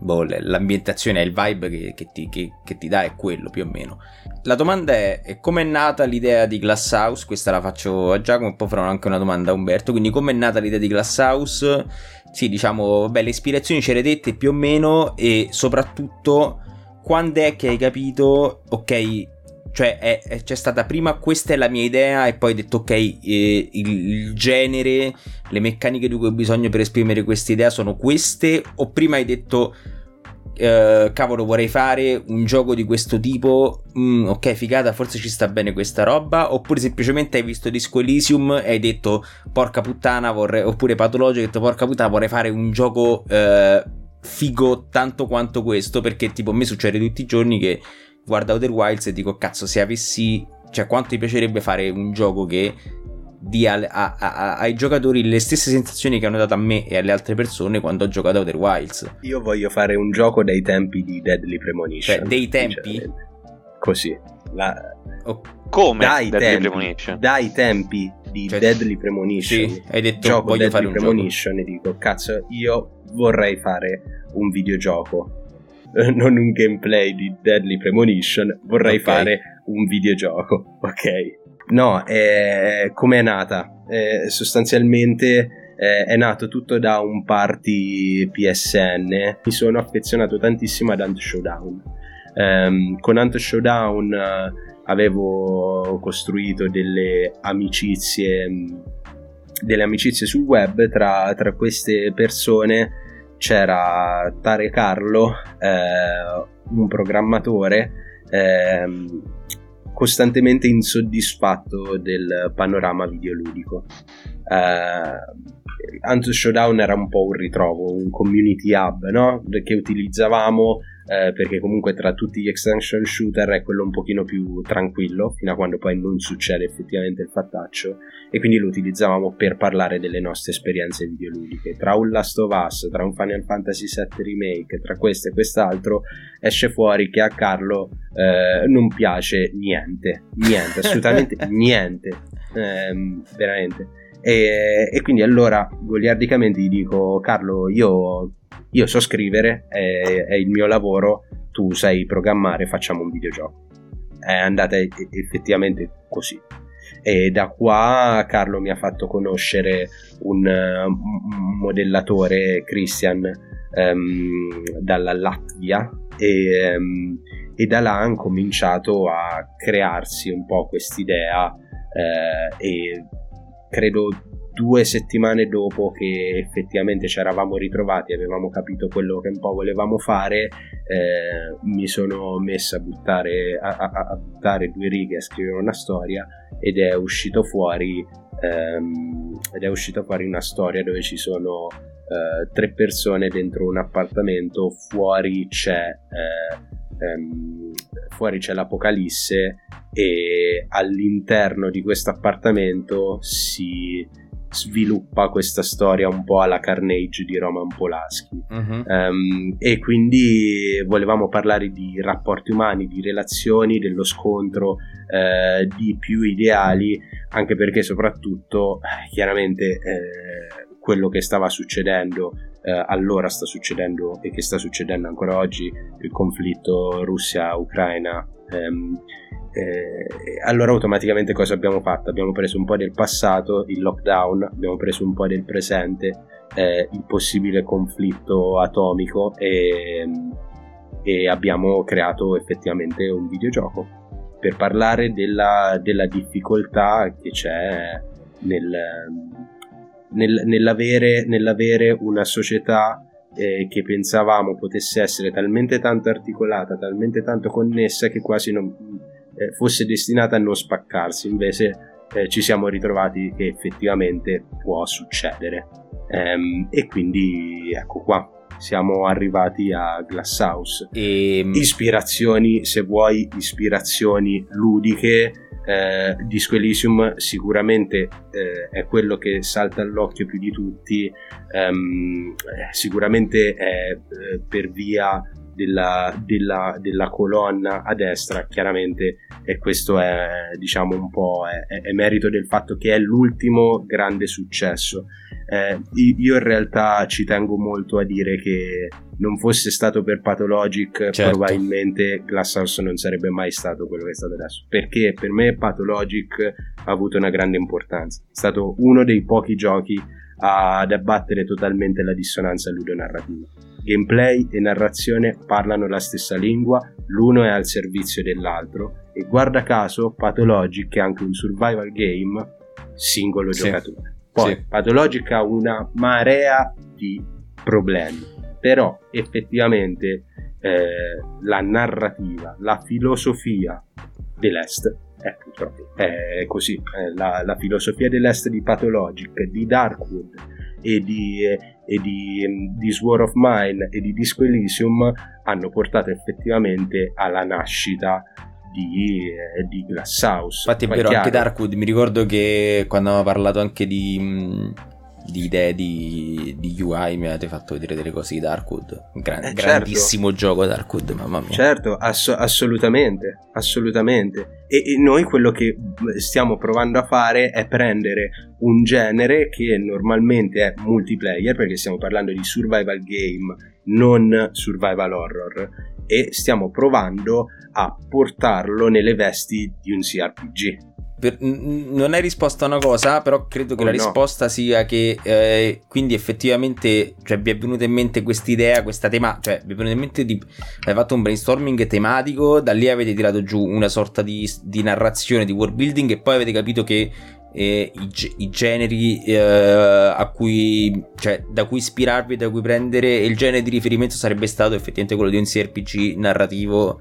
Speaker 1: Boh, l'ambientazione il vibe che, che, ti, che, che, ti, dà è quello più o meno. La domanda è, come è nata l'idea di Glasshouse? Questa la faccio a Giacomo e poi farò anche una domanda a Umberto. Quindi come è nata l'idea di Glasshouse? Sì, diciamo, vabbè, le ispirazioni ce le dette più o meno e soprattutto quando è che hai capito, ok, cioè è, è, c'è stata prima questa è la mia idea e poi hai detto ok eh, il, il, genere le meccaniche di cui ho bisogno per esprimere questa idea sono queste o prima hai detto eh, cavolo vorrei fare un gioco di questo tipo? Mm, ok figata forse ci sta bene questa roba. Oppure semplicemente hai visto Disco Elysium e hai detto porca puttana vorrei oppure Pathologic hai detto porca puttana vorrei fare un gioco eh, figo tanto quanto questo perché tipo a me succede tutti i giorni che guardo Outer Wilds e dico cazzo se avessi cioè quanto mi piacerebbe fare un gioco che dia a, a, ai giocatori le stesse sensazioni che hanno dato a me e alle altre persone quando ho giocato Outer Wilds
Speaker 3: io voglio fare un gioco dei tempi di Deadly Premonition
Speaker 1: cioè dei tempi?
Speaker 3: così la...
Speaker 5: oh. come
Speaker 3: dai Deadly tempi, Premonition? dai tempi di cioè,
Speaker 1: Deadly
Speaker 3: Premonition
Speaker 1: sì, hai detto gioco voglio Deadly fare un
Speaker 3: Premonition
Speaker 1: gioco.
Speaker 3: e dico cazzo io vorrei fare un videogioco non un gameplay di Deadly Premonition, vorrei okay. fare un videogioco, ok? No, eh, come è nata? Eh, sostanzialmente è nato tutto da un party PSN. Mi sono affezionato tantissimo ad Ant Showdown. Um, con Ant Showdown uh, avevo costruito delle amicizie, delle amicizie sul web tra, tra queste persone c'era Tare Carlo, eh, un programmatore eh, costantemente insoddisfatto del panorama videoludico. Eh, Antus Showdown era un po' un ritrovo, un community hub no? che utilizzavamo eh, perché comunque tra tutti gli extension shooter è quello un pochino più tranquillo fino a quando poi non succede effettivamente il fattaccio e quindi lo utilizzavamo per parlare delle nostre esperienze videoludiche. Tra un Last of Us, tra un Final Fantasy VII Remake, tra questo e quest'altro esce fuori che a Carlo eh, non piace niente, niente, assolutamente niente, eh, veramente. E, e quindi allora goliardicamente gli dico Carlo io io so scrivere, è, è il mio lavoro, tu sai programmare, facciamo un videogioco. È andata effettivamente così. E da qua Carlo mi ha fatto conoscere un, modellatore Christian um, dalla Latvia e, um, e, da là hanno cominciato a crearsi un po' quest'idea eh, e credo due settimane dopo che effettivamente ci eravamo ritrovati e avevamo capito quello che un po' volevamo fare, eh, mi sono messo a buttare, a, a, a buttare, due righe a scrivere una storia ed è uscito fuori, ehm, è uscito fuori una storia dove ci sono eh, tre persone dentro un appartamento, fuori c'è, eh, ehm, fuori c'è l'apocalisse e all'interno di questo appartamento si sviluppa questa storia un po' alla Carnage di Roman Polaschi uh-huh. um, e quindi volevamo parlare di rapporti umani, di relazioni, dello scontro eh, di più ideali anche perché soprattutto eh, chiaramente eh, quello che stava succedendo eh, allora sta succedendo e che sta succedendo ancora oggi il conflitto Russia-Ucraina ehm, eh, allora automaticamente cosa abbiamo fatto? Abbiamo preso un po' del passato, il lockdown, abbiamo preso un po' del presente, eh, il possibile conflitto atomico e, e, abbiamo creato effettivamente un videogioco per parlare della, della difficoltà che c'è nel, nel, nell'avere, nell'avere una società eh, che pensavamo potesse essere talmente tanto articolata, talmente tanto connessa che quasi non eh, fosse destinata a non spaccarsi, invece eh, ci siamo ritrovati che effettivamente può succedere. Ehm, e quindi ecco qua, siamo arrivati a Glasshouse. E... Ehm, ispirazioni, se vuoi, ispirazioni ludiche. Eh, Disco Elysium sicuramente eh, è quello che salta all'occhio più di tutti, ehm, sicuramente è eh, per via della, della, della, colonna a destra, chiaramente, e questo è diciamo un po' è, è merito del fatto che è l'ultimo grande successo. Eh, io in realtà ci tengo molto a dire che non fosse stato per Pathologic certo. probabilmente Glasshouse non sarebbe mai stato quello che è stato adesso perché per me Pathologic ha avuto una grande importanza è stato uno dei pochi giochi ad abbattere totalmente la dissonanza ludonarrativa gameplay e narrazione parlano la stessa lingua l'uno è al servizio dell'altro e guarda caso Pathologic è anche un survival game singolo sì. giocatore poi sì. Pathologic ha una marea di problemi, però effettivamente eh, la narrativa, la filosofia dell'Est è purtroppo è così. Eh, la, la, filosofia dell'Est di Pathologic, di Darkwood e di, e di, di Sword of Mine e di Disco Elysium hanno portato effettivamente alla nascita di, eh, di Glasshouse.
Speaker 1: Infatti è vero, anche Darkwood, mi ricordo che quando avevamo parlato anche di, mm, di idee di, di, UI mi avete fatto vedere delle cose di Darkwood. Gran, eh, certo. grandissimo gioco Darkwood, mamma mia.
Speaker 3: Certo, ass- assolutamente, assolutamente. E, e, noi quello che stiamo provando a fare è prendere un genere che normalmente è multiplayer, perché stiamo parlando di survival game, non survival horror, e stiamo provando a portarlo nelle vesti di un CRPG.
Speaker 1: Per, n- non hai risposto a una cosa, però credo che oh, la no. risposta sia che eh, quindi effettivamente cioè, vi è venuta in mente questa idea, questa tema, cioè vi è venuta in mente di hai fatto un brainstorming tematico, da lì avete tirato giù una sorta di, di narrazione, di world building e poi avete capito che eh, i, i, generi eh, a cui, cioè, da cui ispirarvi, da cui prendere il genere di riferimento sarebbe stato effettivamente quello di un CRPG narrativo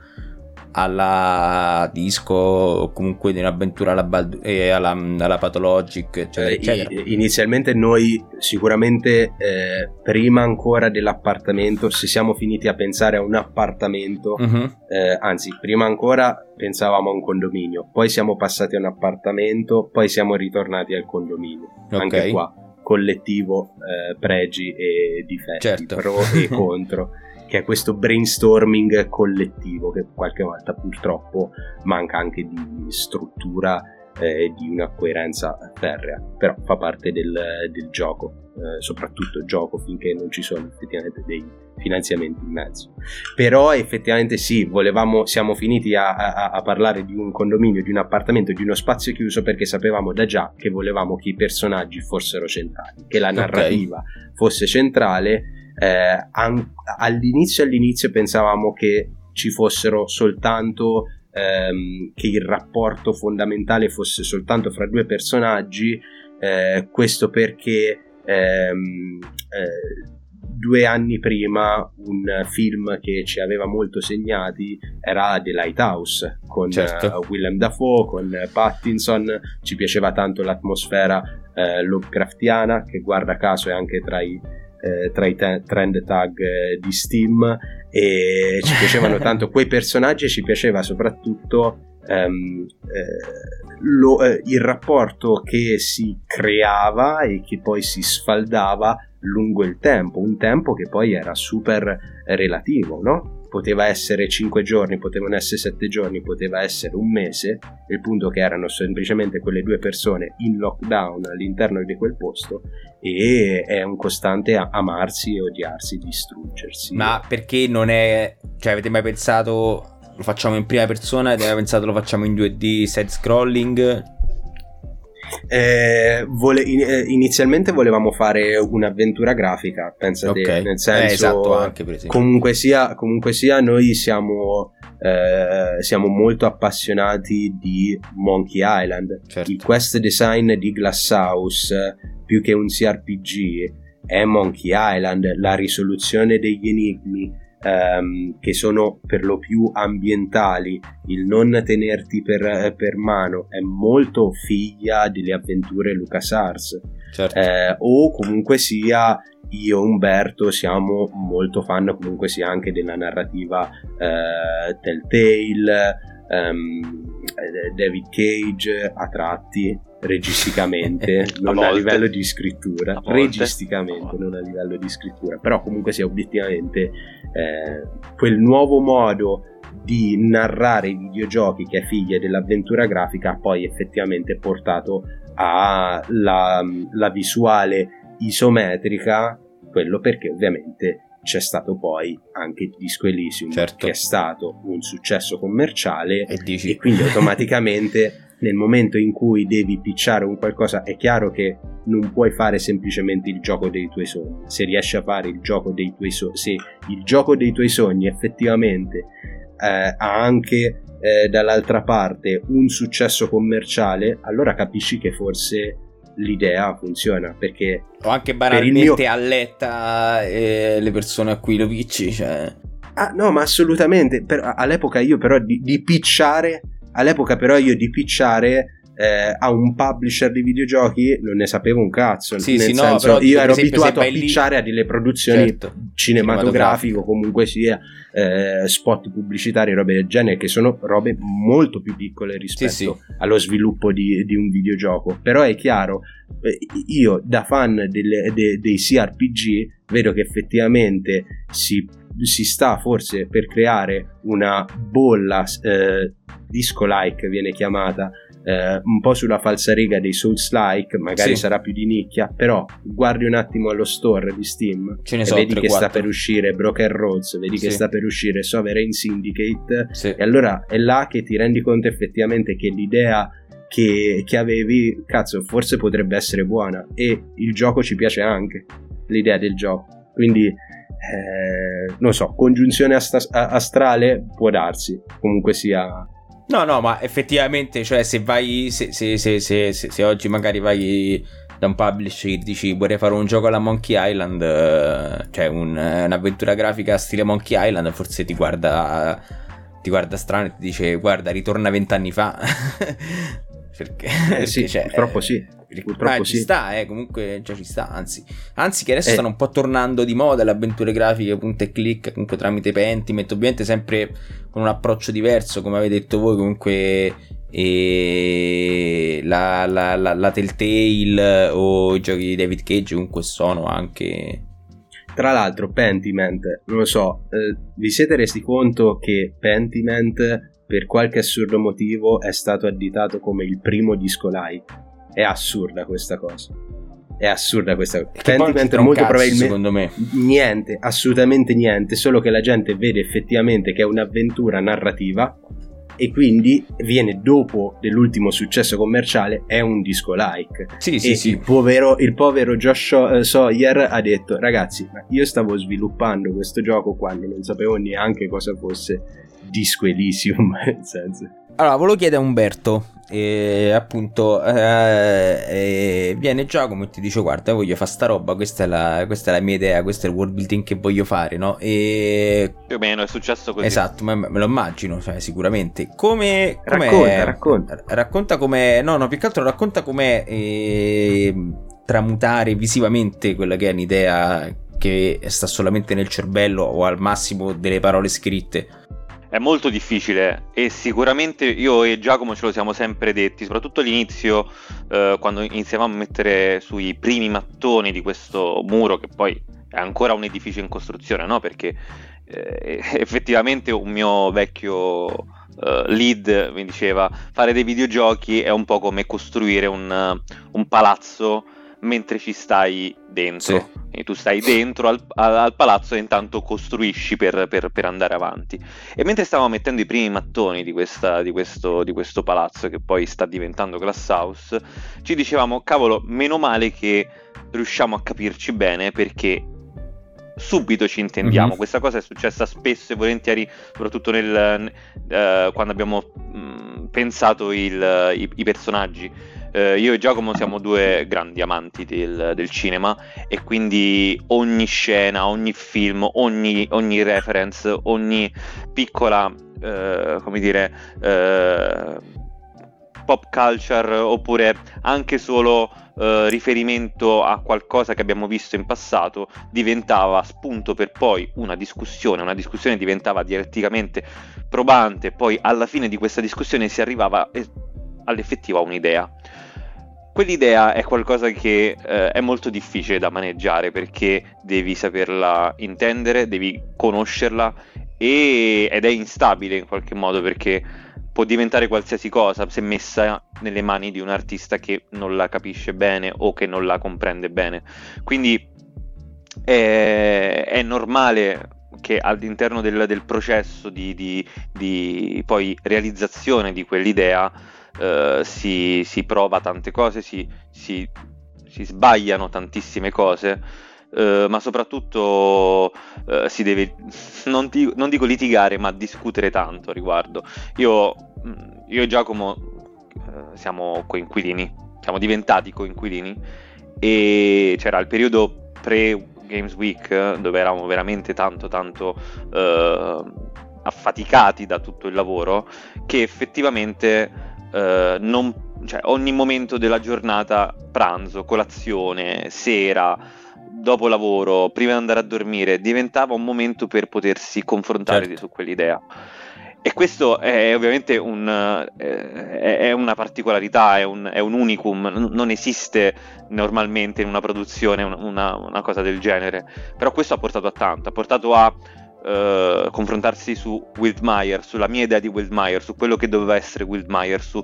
Speaker 1: alla disco o comunque di un'avventura alla, Bald- eh, alla, alla Pathologic eccetera, eh, eccetera.
Speaker 3: inizialmente noi sicuramente eh, prima ancora dell'appartamento se siamo finiti a pensare a un appartamento uh-huh. anzi prima ancora pensavamo a un condominio poi siamo passati a un appartamento poi siamo ritornati al condominio okay. anche qua collettivo eh, pregi e difetti certo. pro e contro che è questo brainstorming collettivo che qualche volta purtroppo manca anche di struttura e eh, di una coerenza ferrea, però fa parte del, del gioco, eh, soprattutto gioco finché non ci sono effettivamente dei finanziamenti in mezzo. Però effettivamente sì, volevamo, siamo finiti a, a, a, parlare di un condominio, di un appartamento, di uno spazio chiuso perché sapevamo da già che volevamo che i personaggi fossero centrali, che la narrativa okay. fosse centrale eh, an- all'inizio, all'inizio pensavamo che ci fossero soltanto ehm, che il rapporto fondamentale fosse soltanto fra due personaggi eh, questo perché ehm, eh, due anni prima un film che ci aveva molto segnati era The Lighthouse con certo. uh, Willem Dafoe, con Pattinson, ci piaceva tanto l'atmosfera uh, Lovecraftiana che guarda caso è anche tra i eh, tra i te- trend tag eh, di Steam e ci piacevano tanto quei personaggi e ci piaceva soprattutto ehm, eh, lo, eh, il rapporto che si creava e che poi si sfaldava lungo il tempo, un tempo che poi era super relativo, no? Poteva essere 5 giorni, potevano essere 7 giorni, poteva essere un mese, il punto che erano semplicemente quelle due persone in lockdown all'interno di quel posto e è un costante amarsi e odiarsi, distruggersi.
Speaker 1: Ma perché non è... cioè avete mai pensato lo facciamo in prima persona, avete mai pensato lo facciamo in 2D, side scrolling?
Speaker 3: Eh, vole, eh, inizialmente volevamo fare un'avventura grafica, pensate, okay. nel senso, eh, esatto, anche comunque, sia, comunque sia, noi siamo, eh, siamo molto appassionati di Monkey Island. Certo. Il quest design di Glasshouse più che un CRPG è Monkey Island, la risoluzione degli enigmi ehm, che sono per lo più ambientali, il non tenerti per, per mano è molto figlia delle avventure LucasArts. Certo. eh, o comunque sia io e Umberto siamo molto fan comunque sia anche della narrativa eh, Telltale um, David Cage a tratti registicamente non a, a, livello di scrittura a registicamente non a livello di scrittura però comunque sia obiettivamente eh, quel nuovo modo di narrare i videogiochi che è figlia dell'avventura grafica ha poi effettivamente portato alla la visuale isometrica quello perché ovviamente c'è stato poi anche Disco Elysium certo. che è stato un successo commerciale e, e quindi automaticamente nel momento in cui devi pitchare un qualcosa è chiaro che non puoi fare semplicemente il gioco dei tuoi sogni. Se riesci a fare il gioco dei tuoi sogni se il gioco dei tuoi sogni effettivamente eh, ha anche eh, dall'altra parte un successo commerciale allora capisci che forse l'idea funziona perché
Speaker 1: o anche banalmente mio... alletta eh, le persone a cui lo picci cioè...
Speaker 3: ah no ma assolutamente per, all'epoca io però di, di picciare all'epoca però io di picciare eh, a un publisher di videogiochi non ne sapevo un cazzo. Sì, nel sì, senso, no, io ero abituato a picciare lì... a delle produzioni certo, cinematografiche o comunque sia eh, spot pubblicitari, robe del genere, che sono robe molto più piccole rispetto sì, sì. allo sviluppo di, di, un videogioco. Però è chiaro, eh, io da fan delle, de, dei CRPG vedo che effettivamente si, si sta forse per creare una bolla eh, disco-like viene chiamata eh, un po' sulla falsariga dei Souls-like, magari sì. sarà più di nicchia, però guardi un attimo allo store di Steam Ce ne so, vedi 3, che 4. sta per uscire Broken Roads, vedi sì. che sta per uscire Sovereign Syndicate sì. e allora è là che ti rendi conto effettivamente che l'idea che, che avevi, cazzo, forse potrebbe essere buona e il gioco ci piace anche, l'idea del gioco. Quindi eh, non so, congiunzione ast- astrale può darsi, comunque sia
Speaker 1: No, no, ma effettivamente, cioè, se vai. Se, se, se, se oggi magari vai da un publisher e dici vorrei fare un gioco alla Monkey Island, eh, cioè un, un'avventura grafica stile Monkey Island, forse ti guarda. Ti guarda strano e ti dice guarda, ritorna vent'anni fa.
Speaker 3: perché, eh, sì, perché cioè, purtroppo sì. Purtroppo
Speaker 1: Ma ci sta, eh, comunque già ci sta, anzi. Anzi che adesso eh. stanno un po' tornando di moda le avventure grafiche, punta e click, comunque tramite Pentiment, ovviamente sempre con un approccio diverso, come avete detto voi, comunque e la, la, la, la Telltale o i giochi di David Cage comunque sono anche
Speaker 3: tra l'altro Pentiment non lo so eh, vi siete resi conto che Pentiment per qualche assurdo motivo è stato additato come il primo disco live è assurda questa cosa. È assurda questa cosa. Pentiment molto cazzo, probabilmente. Secondo me. Niente, assolutamente niente. Solo che la gente vede effettivamente che è un'avventura narrativa. E quindi viene dopo dell'ultimo successo commerciale. È un disco like. Sì, sì, e sì. Il, povero, il povero Josh eh, Sawyer ha detto: Ragazzi, io stavo sviluppando questo gioco quando non sapevo neanche cosa fosse Disco Elysium. Nel senso.
Speaker 1: Allora, volevo chiedere a Umberto e appunto eh, eh, viene Giacomo e ti dice guarda voglio fare sta roba questa è, la, questa è la mia idea questo è il world building che voglio fare no?
Speaker 5: e più o meno è successo così
Speaker 1: esatto ma me lo immagino cioè, sicuramente come
Speaker 3: racconta racconta
Speaker 1: racconta come no no più che altro racconta come eh, tramutare visivamente quella che è un'idea che sta solamente nel cervello o al massimo delle parole scritte
Speaker 5: è molto difficile e sicuramente io e Giacomo ce lo siamo sempre detti, soprattutto all'inizio eh, quando iniziavamo a mettere sui primi mattoni di questo muro che poi è ancora un edificio in costruzione, no? Perché eh, effettivamente un mio vecchio uh, lead mi diceva fare dei videogiochi è un po' come costruire un, un palazzo mentre ci stai dentro. Sì. E tu stai dentro al, al, palazzo e intanto costruisci per, per, per, andare avanti. E mentre stavamo mettendo i primi mattoni di, questa, di, questo, di questo palazzo, che poi sta diventando Glass House, ci dicevamo, cavolo, meno male che riusciamo a capirci bene perché subito ci intendiamo. Mm-hmm. Questa cosa è successa spesso e volentieri, soprattutto nel, uh, quando abbiamo mh, mm, pensato il, i, i, personaggi eh, io e Giacomo siamo due grandi amanti del, del, cinema e quindi ogni scena, ogni film, ogni, ogni reference, ogni piccola, eh, come dire, eh, pop culture oppure anche solo eh, riferimento a qualcosa che abbiamo visto in passato diventava spunto per poi una discussione, una discussione diventava dialetticamente probante, poi alla fine di questa discussione si arrivava all'effettiva un'idea. Quell'idea è qualcosa che eh, è molto difficile da maneggiare perché devi saperla intendere, devi conoscerla e, ed è instabile in qualche modo perché può diventare qualsiasi cosa se messa nelle mani di un artista che non la capisce bene o che non la comprende bene. Quindi è, è normale che all'interno del, del processo di, di, di, realizzazione di quell'idea eh, si, si, prova tante cose, si, si, si sbagliano tantissime cose Uh, ma soprattutto uh, si deve, non, ti, non, dico litigare, ma discutere tanto a riguardo. Io, mm, io e Giacomo uh, siamo coinquilini, siamo diventati coinquilini e c'era il periodo pre Games Week dove eravamo veramente tanto tanto affaticati da tutto il lavoro che effettivamente non, cioè, ogni momento della giornata, pranzo, colazione, sera, dopo lavoro, prima di andare a dormire, diventava un momento per potersi confrontare certo. su quell'idea. E questo è ovviamente un, eh, è una particolarità, è un, è un, unicum, non esiste normalmente in una produzione una, una, cosa del genere, però questo ha portato a tanto, ha portato a uh, confrontarsi su Wildmeyer, sulla mia idea di Wildmeyer, su quello che doveva essere Wildmeyer, su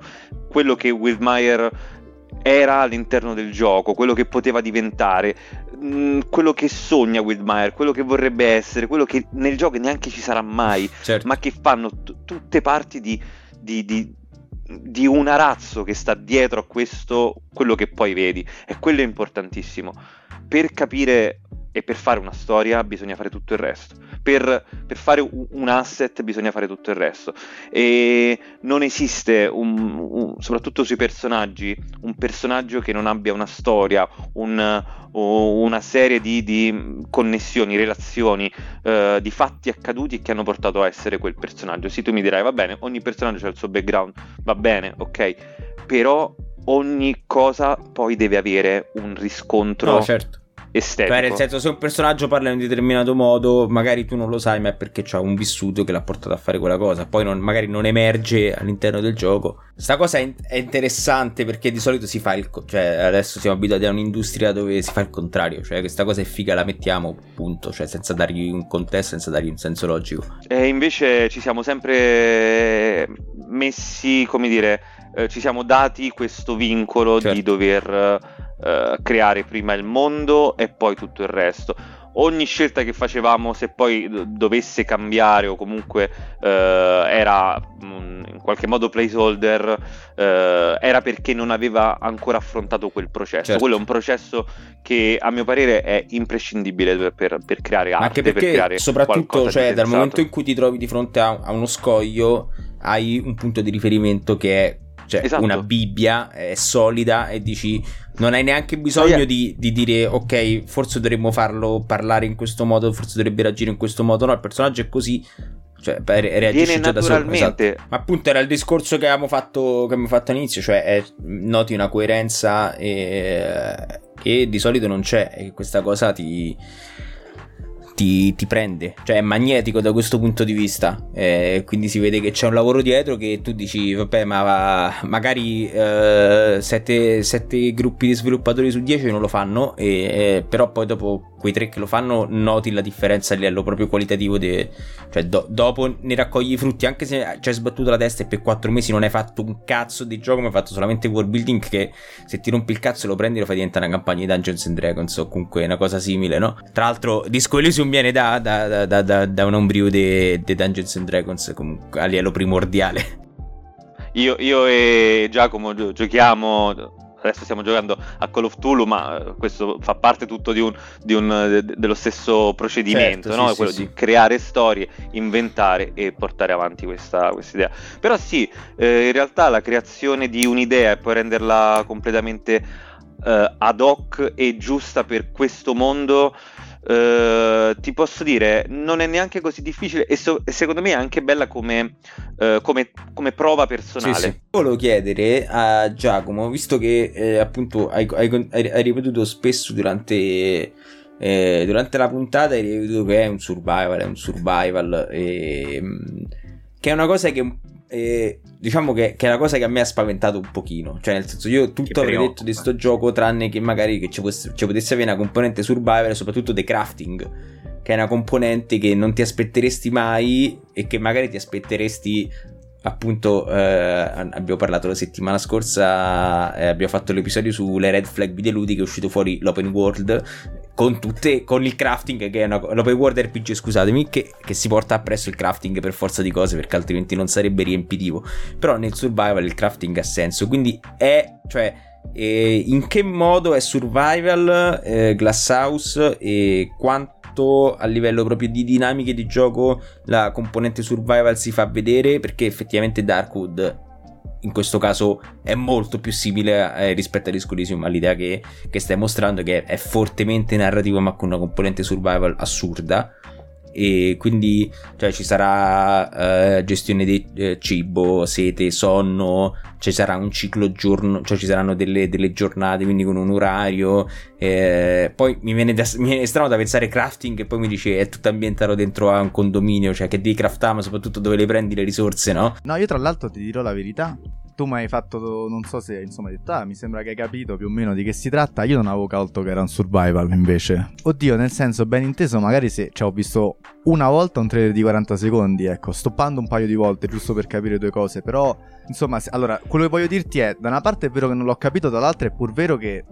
Speaker 5: quello che Wildmeyer era all'interno del gioco, quello che poteva diventare, mh, mm, quello che sogna Wildmeyer, quello che vorrebbe essere, quello che nel gioco neanche ci sarà mai, certo. ma che fanno t- tutte parti di, di, di, di un arazzo che sta dietro a questo, quello che poi vedi. E quello è importantissimo. Per capire e per fare una storia bisogna fare tutto il resto. Per, per, fare un asset bisogna fare tutto il resto. E non esiste, un, un, soprattutto sui personaggi, un personaggio che non abbia una storia, un, una serie di, di connessioni, relazioni, eh, di fatti accaduti che hanno portato a essere quel personaggio. Sì, tu mi dirai, va bene, ogni personaggio ha il suo background, va bene, ok, però ogni cosa poi deve avere un riscontro.
Speaker 1: No, certo
Speaker 5: estetico. Cioè,
Speaker 1: nel senso, se un personaggio parla in un determinato modo, magari tu non lo sai, ma è perché c'ha un vissuto che l'ha portato a fare quella cosa. Poi non, magari non emerge all'interno del gioco. Questa cosa è, è, interessante perché di solito si fa il. Cioè, adesso siamo abituati a un'industria dove si fa il contrario. Cioè, questa cosa è figa, la mettiamo, punto. Cioè, senza dargli un contesto, senza dargli un senso logico.
Speaker 5: E invece ci siamo sempre messi, come dire, eh, ci siamo dati questo vincolo certo. di dover eh, creare prima il mondo e poi tutto il resto. Ogni scelta che facevamo, se poi dovesse cambiare o comunque eh, era mh, in qualche modo placeholder, eh, era perché non aveva ancora affrontato quel processo. Certo. Quello è un processo che a mio parere è imprescindibile per, per creare arte.
Speaker 1: Anche perché,
Speaker 5: per creare
Speaker 1: soprattutto, cioè, dal momento in cui ti trovi di fronte a, a uno scoglio, hai un punto di riferimento che è cioè esatto. una Bibbia è solida e dici non hai neanche bisogno oh, yeah. di, di, dire ok forse dovremmo farlo parlare in questo modo forse dovrebbe reagire in questo modo no il personaggio è così cioè reagisce
Speaker 5: Viene già da solo esatto.
Speaker 1: ma appunto era il discorso che avevamo fatto, che abbiamo fatto all'inizio cioè è, noti una coerenza e, che di solito non c'è e questa cosa ti ti, ti, prende, cioè è magnetico da questo punto di vista. Eh, quindi si vede che c'è un lavoro dietro che tu dici, vabbè, ma magari eh, sette, sette, gruppi di sviluppatori su 10 non lo fanno, e, eh, però poi dopo quei tre che lo fanno noti la differenza a livello proprio qualitativo. De, cioè do, dopo ne raccogli i frutti, anche se ci hai sbattuto la testa e per quattro mesi non hai fatto un cazzo di gioco, ma hai fatto solamente world building che se ti rompi il cazzo lo prendi e lo fai diventare una campagna di Dungeons and Dragons o comunque una cosa simile, no? Tra l'altro Disco Elysium viene da, da, da, da, da un ombrio di Dungeons and Dragons comunque a livello primordiale.
Speaker 5: Io, io, e Giacomo giochiamo adesso stiamo giocando a Call of Tulu, ma eh, questo fa parte tutto di un, di un, de, dello stesso procedimento, certo, no? sì, quello sì, di sì. creare storie, inventare e portare avanti questa, questa idea. Però sì, eh, in realtà la creazione di un'idea e poi renderla completamente eh, ad hoc e giusta per questo mondo Uh, ti posso dire, non è neanche così difficile e, so- e secondo me è anche bella come, uh, come, come prova personale. Sì, sì.
Speaker 1: Volevo chiedere a Giacomo, visto che eh, appunto hai, hai, hai, ripetuto spesso durante, eh, durante la puntata, hai ripetuto che è un survival, è un survival, e, mm, che è una cosa che e diciamo che, che, è una cosa che a me ha spaventato un pochino. Cioè, nel senso, io tutto avrei detto di sto gioco, tranne che magari che ci, potesse, ci potesse avere una componente survival, soprattutto the crafting. Che è una componente che non ti aspetteresti mai e che magari ti aspetteresti appunto eh, abbiamo parlato la settimana scorsa eh, abbiamo fatto l'episodio sulle red flag videoludiche è uscito fuori l'open world con tutte con il crafting che è una, l'open world RPG scusatemi che, che, si porta appresso il crafting per forza di cose perché altrimenti non sarebbe riempitivo. Però nel survival il crafting ha senso quindi è cioè eh, in che modo è survival eh, Glass House e quanto quanto a livello proprio di dinamiche di gioco la componente survival si fa vedere perché effettivamente Darkwood in questo caso è molto più simile eh, rispetto a Disco Elysium all'idea che, che stai mostrando che è fortemente narrativo ma con una componente survival assurda e quindi cioè, ci sarà eh, gestione di eh, cibo, sete, sonno, ci sarà un ciclo giorno, cioè ci saranno delle, delle giornate quindi con un orario. Eh, poi mi viene, da, mi viene strano da pensare crafting e poi mi dice è tutto ambientato dentro a un condominio, cioè che devi craftare ma soprattutto dove le prendi le risorse, no?
Speaker 2: No, io tra l'altro ti dirò la verità, tu mi hai fatto, non so se insomma hai detto, ah, mi sembra che hai capito più o meno di che si tratta. Io non avevo colto che era un survival invece. Oddio, nel senso, ben inteso, magari se cioè, ho visto una volta un trailer di 40 secondi, ecco, stoppando un paio di volte giusto per capire due cose, però insomma, se, allora, quello che voglio dirti è, da una parte è vero che non l'ho capito, dall'altra è pur vero che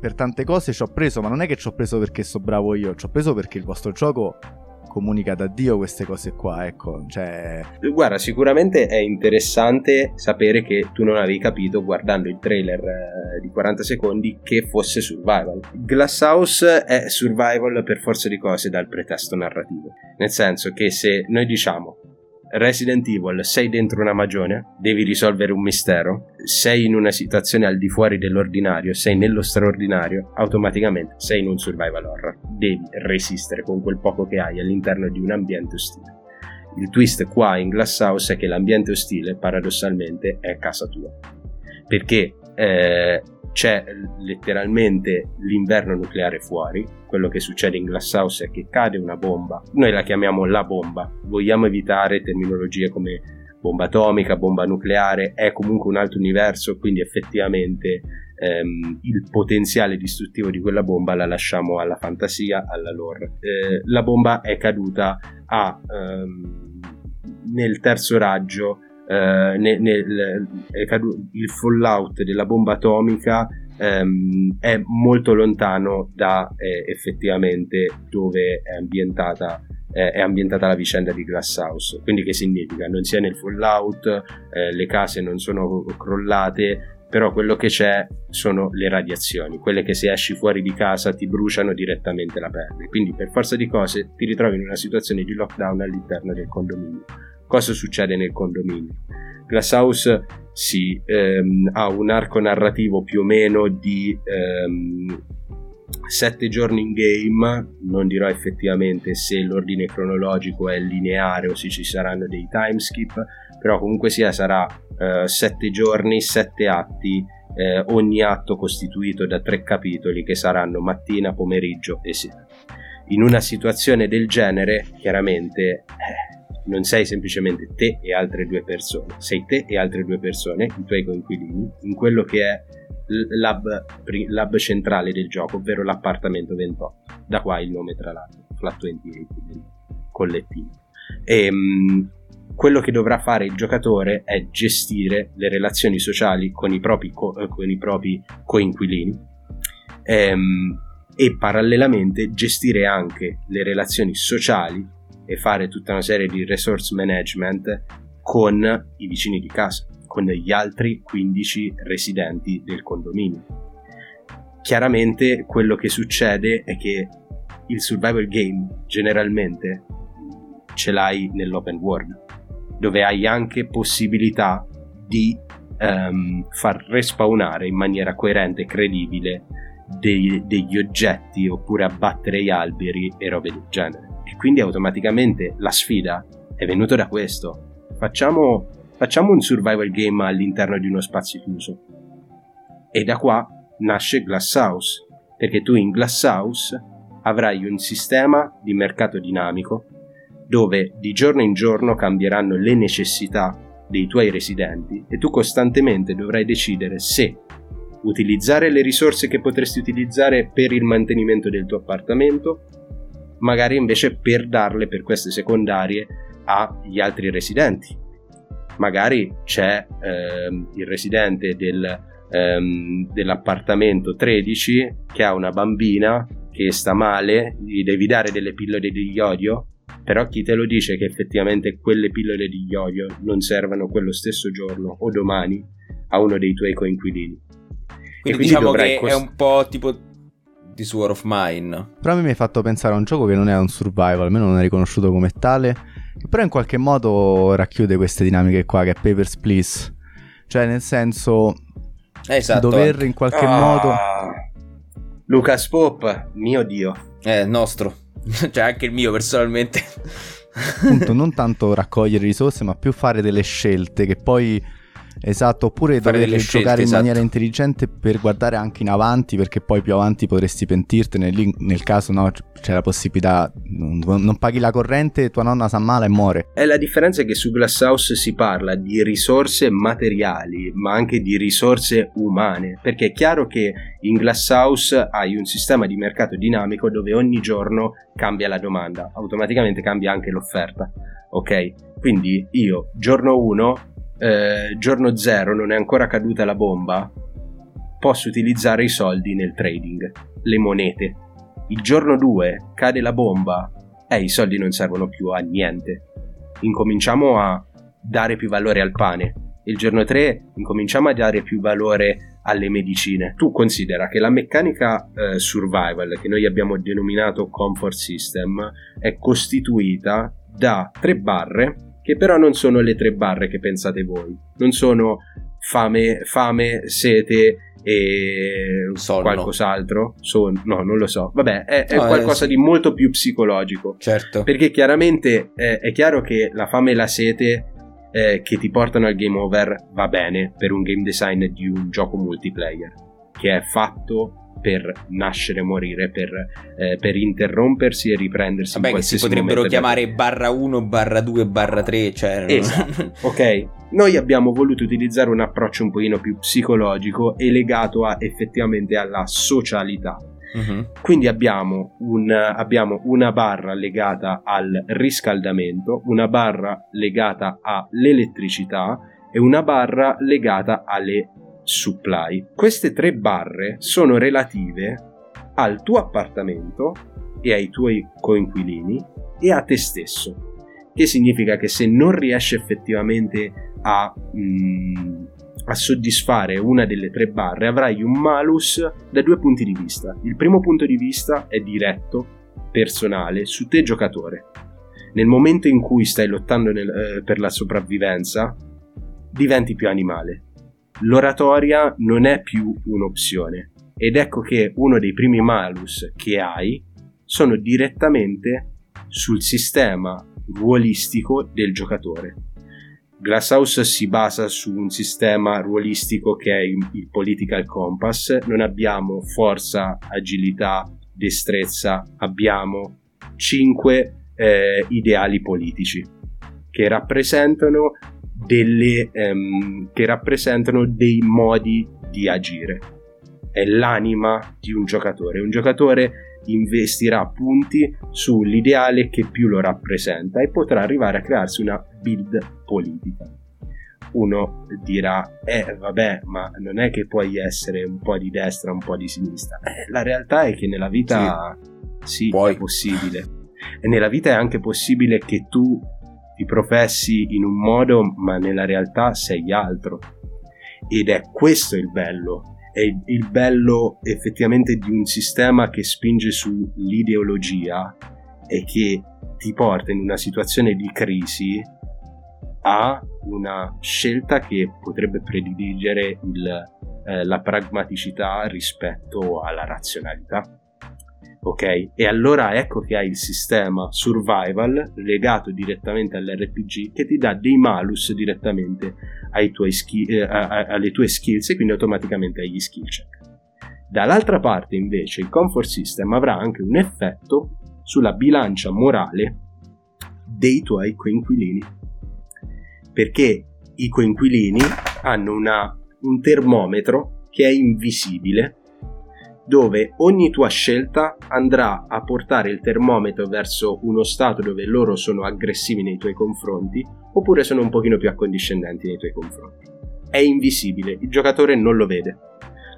Speaker 2: per tante cose ci ho preso, ma non è che ci ho preso perché so bravo io, ci ho preso perché il vostro gioco comunica da Dio queste cose qua, ecco, cioè...
Speaker 3: Guarda, sicuramente è interessante sapere che tu non avevi capito guardando il trailer eh, di 40 secondi che fosse survival. Glasshouse è survival per forza di cose dal pretesto narrativo, nel senso che se noi diciamo Resident Evil, sei dentro una magione, devi risolvere un mistero, sei in una situazione al di fuori dell'ordinario, sei nello straordinario, automaticamente sei in un survival horror. Devi resistere con quel poco che hai all'interno di un ambiente ostile. Il twist qua in Glass House è che l'ambiente ostile, paradossalmente, è casa tua. Perché eh, c'è letteralmente l'inverno nucleare fuori. Quello che succede in Glasshouse è che cade una bomba. Noi la chiamiamo la bomba. Vogliamo evitare terminologie come bomba atomica, bomba nucleare. È comunque un altro universo, quindi effettivamente ehm, il potenziale distruttivo di quella bomba la lasciamo alla fantasia, alla lore. Eh, la bomba è caduta a, ehm, nel terzo raggio nel, nel, il fallout della bomba atomica ehm, è molto lontano da eh, effettivamente dove è ambientata eh, è ambientata la vicenda di Glasshouse. Quindi che significa? Non si è nel fallout, eh, le case non sono crollate, però quello che c'è sono le radiazioni, quelle che se esci fuori di casa ti bruciano direttamente la pelle. Quindi per forza di cose ti ritrovi in una situazione di lockdown all'interno del condominio cosa succede nel condominio. Glasshouse sì, ehm, ha un arco narrativo più o meno di ehm, sette giorni in game, non dirò effettivamente se l'ordine cronologico è lineare o se ci saranno dei timeskip, però comunque sia sarà eh, sette giorni, sette atti, eh, ogni atto costituito da tre capitoli che saranno mattina, pomeriggio e sera. In una situazione del genere, chiaramente, eh, non sei semplicemente te e altre due persone, sei te e altre due persone, i tuoi coinquilini, in quello che è l'hub, l'hub centrale del gioco, ovvero l'appartamento 28. Da qua il nome, tra l'altro, Flat 28 del collettivo. E, quello che dovrà fare il giocatore è gestire le relazioni sociali con i propri, co- con i propri coinquilini ehm, e parallelamente gestire anche le relazioni sociali e fare tutta una serie di resource management con i vicini di casa. con gli altri 15 residenti del condominio. Chiaramente quello che succede è che il survival game generalmente ce l'hai nell'open world, dove hai anche possibilità di um, far respawnare in maniera coerente e credibile dei, degli oggetti oppure abbattere gli alberi e robe del genere. Quindi automaticamente la sfida è venuta da questo. Facciamo, facciamo un survival game all'interno di uno spazio chiuso. E da qua nasce Glasshouse, perché tu in Glasshouse avrai un sistema di mercato dinamico dove di giorno in giorno cambieranno le necessità dei tuoi residenti e tu costantemente dovrai decidere se utilizzare le risorse che potresti utilizzare per il mantenimento del tuo appartamento, magari invece per darle per queste secondarie agli altri residenti. Magari c'è ehm, il residente del, ehm, dell'appartamento 13 che ha una bambina che sta male, gli devi dare delle pillole di iodio, però chi te lo dice che effettivamente quelle pillole di iodio non servano quello stesso giorno o domani a uno dei tuoi coinquilini?
Speaker 1: Quindi, quindi diciamo che cost- è un po' tipo di Sword of Mine.
Speaker 2: Però a me mi hai fatto pensare a un gioco che non è un survival, almeno non è riconosciuto come tale, però in qualche modo racchiude queste dinamiche qua, che è Papers, Please. Cioè, nel senso, esatto, dover in qualche ah. modo
Speaker 3: Lucas Pop, mio dio.
Speaker 1: È nostro. cioè anche il mio personalmente.
Speaker 2: Appunto, non tanto raccogliere risorse, ma più fare delle scelte che poi Esatto, oppure Fare dover giocare scelte, in esatto. maniera intelligente per guardare anche in avanti, perché poi più avanti potresti pentirtene. Lì nel caso no, c'è la possibilità, non, non paghi la corrente, tua nonna sa male e muore.
Speaker 3: E la differenza è che su Glasshouse si parla di risorse materiali, ma anche di risorse umane, perché è chiaro che in Glasshouse hai un sistema di mercato dinamico dove ogni giorno cambia la domanda, automaticamente cambia anche l'offerta. Ok? Quindi io giorno 1 eh, giorno zero non è ancora caduta la bomba, posso utilizzare i soldi nel trading, le monete. Il giorno 2 cade la bomba eh, i soldi non servono più a niente. Incominciamo a dare più valore al pane. Il giorno 3 incominciamo a dare più valore alle medicine. Tu considera che la meccanica eh, survival che noi abbiamo denominato comfort system è costituita da tre barre che però non sono le tre barre che pensate voi, non sono fame, fame sete e Sonno. qualcos'altro. Son- no, non lo so. Vabbè, è, è no, qualcosa sì. di molto più psicologico.
Speaker 1: Certo.
Speaker 3: Perché chiaramente eh, è chiaro che la fame e la sete eh, che ti portano al game over va bene per un game design di un gioco multiplayer, che è fatto per nascere e morire, per, eh, per, interrompersi e riprendersi.
Speaker 1: Vabbè, che si potrebbero chiamare da... barra 1, barra 2, barra 3. Cioè...
Speaker 3: Esatto. ok. Noi abbiamo voluto utilizzare un approccio un pochino più psicologico e legato a, effettivamente alla socialità. Uh-huh. Quindi abbiamo, un, abbiamo una barra legata al riscaldamento, una barra legata all'elettricità e una barra legata alle supply. Queste tre barre sono relative al tuo appartamento e ai tuoi coinquilini e a te stesso. Che significa che se non riesci effettivamente a, mm, a soddisfare una delle tre barre, avrai un malus da due punti di vista. Il primo punto di vista è diretto, personale, su te giocatore. Nel momento in cui stai lottando nel, eh, per la sopravvivenza, diventi più animale l'oratoria non è più un'opzione. Ed ecco che uno dei primi malus che hai sono direttamente sul sistema ruolistico del giocatore. Glasshouse si basa su un sistema ruolistico che è il Political Compass, non abbiamo forza, agilità, destrezza, abbiamo cinque eh, ideali politici che rappresentano delle, um, che rappresentano dei modi di agire. È l'anima di un giocatore. Un giocatore investirà punti sull'ideale che più lo rappresenta e potrà arrivare a crearsi una build politica. Uno dirà, eh vabbè, ma non è che puoi essere un po' di destra, un po' di sinistra. Eh, la realtà è che nella vita sì, sì è possibile. E nella vita è anche possibile che tu ti professi in un modo ma nella realtà sei altro. Ed è questo il bello, è il bello effettivamente di un sistema che spinge sull'ideologia e che ti porta in una situazione di crisi a una scelta che potrebbe prediligere il, eh, la pragmaticità rispetto alla razionalità. Ok? E allora ecco che hai il sistema survival legato direttamente all'RPG che ti dà dei malus direttamente ski- eh, alle tue skills e quindi automaticamente agli skill check. Dall'altra parte invece il comfort system avrà anche un effetto sulla bilancia morale dei tuoi coinquilini. Perché i coinquilini hanno una, un termometro che è invisibile dove ogni tua scelta andrà a portare il termometro verso uno stato dove loro sono aggressivi nei tuoi confronti oppure sono un pochino più accondiscendenti nei tuoi confronti. È invisibile, il giocatore non lo vede.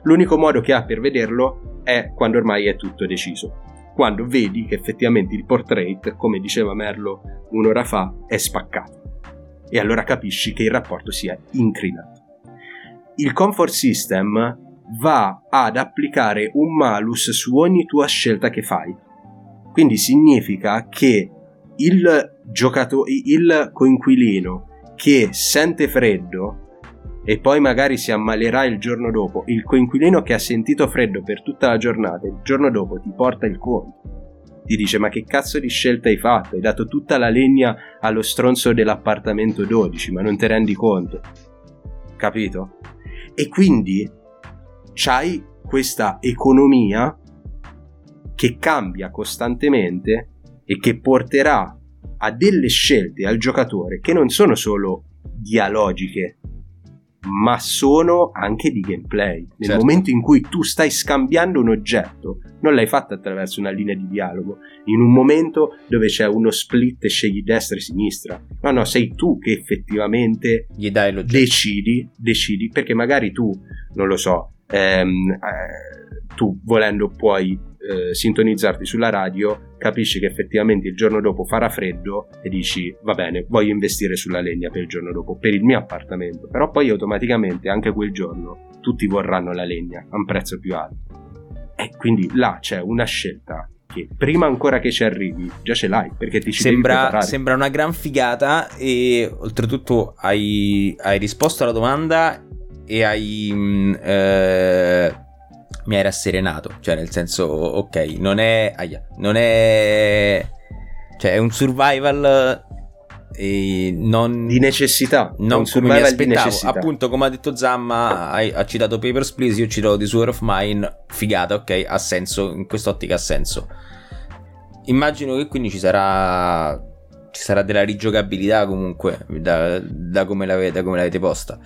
Speaker 3: L'unico modo che ha per vederlo è quando ormai è tutto deciso. Quando vedi che effettivamente il portrait, come diceva Merlo un'ora fa, è spaccato. E allora capisci che il rapporto sia incrinato. Il comfort system va ad applicare un malus su ogni tua scelta che fai. Quindi significa che il giocatore, il coinquilino che sente freddo e poi magari si ammalerà il giorno dopo, il coinquilino che ha sentito freddo per tutta la giornata, il giorno dopo ti porta il conto. Ti dice ma che cazzo di scelta hai fatto? Hai dato tutta la legna allo stronzo dell'appartamento 12, ma non ti rendi conto. Capito? E quindi c'hai questa economia che cambia costantemente e che porterà a delle scelte al giocatore che non sono solo dialogiche, ma sono anche di gameplay. Nel certo. momento in cui tu stai scambiando un oggetto, non l'hai fatto attraverso una linea di dialogo, in un momento dove c'è uno split e scegli destra e sinistra. No, no, sei tu che effettivamente decidi, decidi, perché magari tu, non lo so, ehm, eh, tu volendo puoi eh, sintonizzarti sulla radio, capisci che effettivamente il giorno dopo farà freddo e dici va bene, voglio investire sulla legna per il giorno dopo, per il mio appartamento, però poi automaticamente anche quel giorno tutti vorranno la legna a un prezzo più alto. E quindi là c'è una scelta che prima ancora che ci arrivi già ce l'hai perché ti ci
Speaker 1: sembra, sembra una gran figata e oltretutto hai, hai risposto alla domanda e hai... Mm, eh, mi hai rasserenato, cioè nel senso, ok, non è... Aia, non è... Cioè è un survival e non,
Speaker 3: di necessità
Speaker 1: non come mi aspettavo. appunto come ha detto Zamma ha citato Papers, Please io cito The Sword of Mine. Figata ok ha senso in quest'ottica ha senso. Immagino che quindi ci sarà ci sarà della rigiocabilità comunque da, da, come da, come l'avete posta.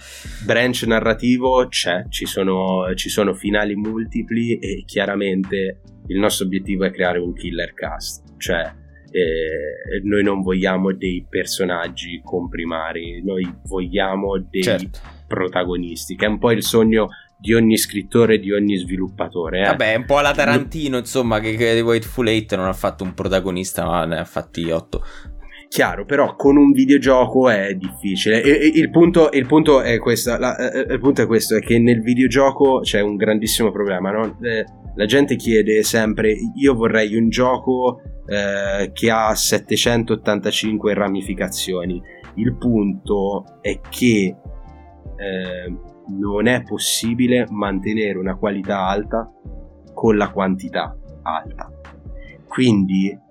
Speaker 3: Branch narrativo c'è, ci sono, ci sono, finali multipli e chiaramente il nostro obiettivo è creare un killer cast, cioè eh, noi non vogliamo dei personaggi comprimari, noi vogliamo dei certo. protagonisti, che è un po' il sogno di ogni scrittore, di ogni sviluppatore. Eh.
Speaker 1: Vabbè, un po' alla Tarantino, insomma, che, che The White Eight non ha fatto un protagonista, ma ne ha fatti otto.
Speaker 3: Chiaro, però con un videogioco è difficile. E, e il, punto, il, punto, è questo, la, eh, il punto è questo, è che nel videogioco c'è un grandissimo problema, no? eh, la gente chiede sempre, io vorrei un gioco eh, che ha 785 ramificazioni. Il punto è che eh, non è possibile mantenere una qualità alta con la quantità alta. Quindi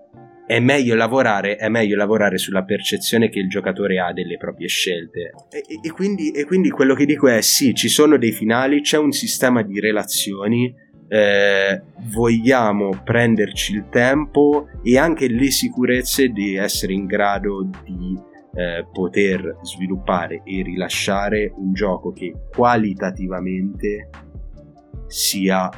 Speaker 3: è meglio lavorare, è meglio lavorare sulla percezione che il giocatore ha delle proprie scelte. E, e, quindi, e, quindi, quello che dico è: sì, ci sono dei finali, c'è un sistema di relazioni. Eh, vogliamo prenderci il tempo e anche le sicurezze di essere in grado di eh, poter sviluppare e rilasciare un gioco che qualitativamente sia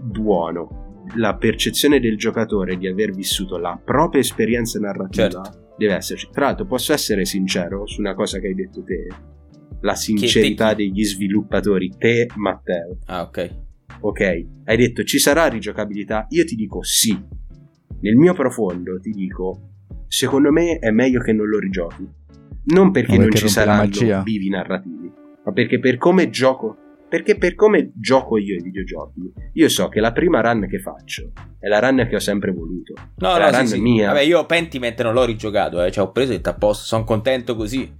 Speaker 3: buono la percezione del giocatore di aver vissuto la propria esperienza narrativa certo. deve esserci. Tra l'altro, posso essere sincero su una cosa che hai detto te? La sincerità degli sviluppatori, te, Matteo.
Speaker 1: Ah, ok.
Speaker 3: Ok, hai detto ci sarà rigiocabilità? Io ti dico sì. Nel mio profondo ti dico, secondo me è meglio che non lo rigiochi. Non perché no, non ci saranno vivi narrativi, ma perché per come gioco perché per come gioco io i videogiochi, io so che la prima run che faccio è la run che ho sempre voluto.
Speaker 1: No,
Speaker 3: la
Speaker 1: no, run sì, sì. mia. Vabbè, io Pentiment non l'ho rigiocato, eh. cioè ho preso e a posto, sono contento così.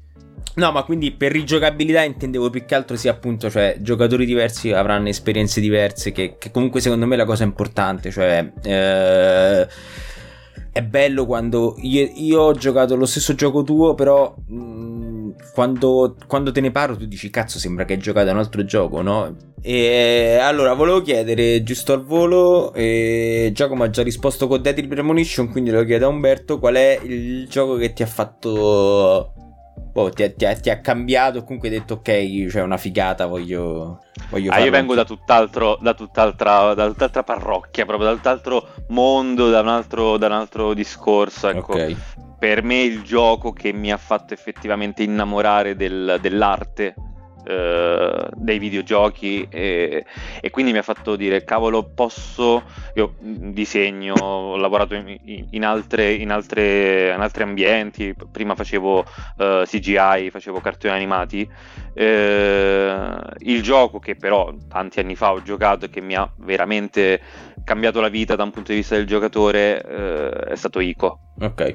Speaker 1: No, ma quindi per rigiocabilità intendevo più che altro sia appunto, cioè giocatori diversi avranno esperienze diverse, che, che comunque secondo me è la cosa importante, cioè... Eh, è bello quando io, io, ho giocato lo stesso gioco tuo, però mh, mm, quando, quando, te ne parlo tu dici cazzo sembra che hai giocato un altro gioco, no? E allora volevo chiedere giusto al volo, e Giacomo ha già risposto con Deadly Premonition, quindi lo chiedo a Umberto qual è il gioco che ti ha fatto boh, ti, ti, ti, ha cambiato. Comunque hai detto, ok, c'è una figata, voglio. voglio
Speaker 5: ah, io vengo da tutt'altro, da tutt'altra, da tutt'altra parrocchia, proprio da tutt'altro mondo, da un altro, da un altro discorso. Ecco. Okay. Per me il gioco che mi ha fatto effettivamente innamorare del, dell'arte eh, dei videogiochi e, e, quindi mi ha fatto dire cavolo posso io disegno ho lavorato in, in, altre, in, altre, in altri ambienti prima facevo eh, CGI facevo cartoni animati eh, il gioco che però tanti anni fa ho giocato e che mi ha veramente cambiato la vita da un punto di vista del giocatore eh, è stato Ico.
Speaker 1: Ok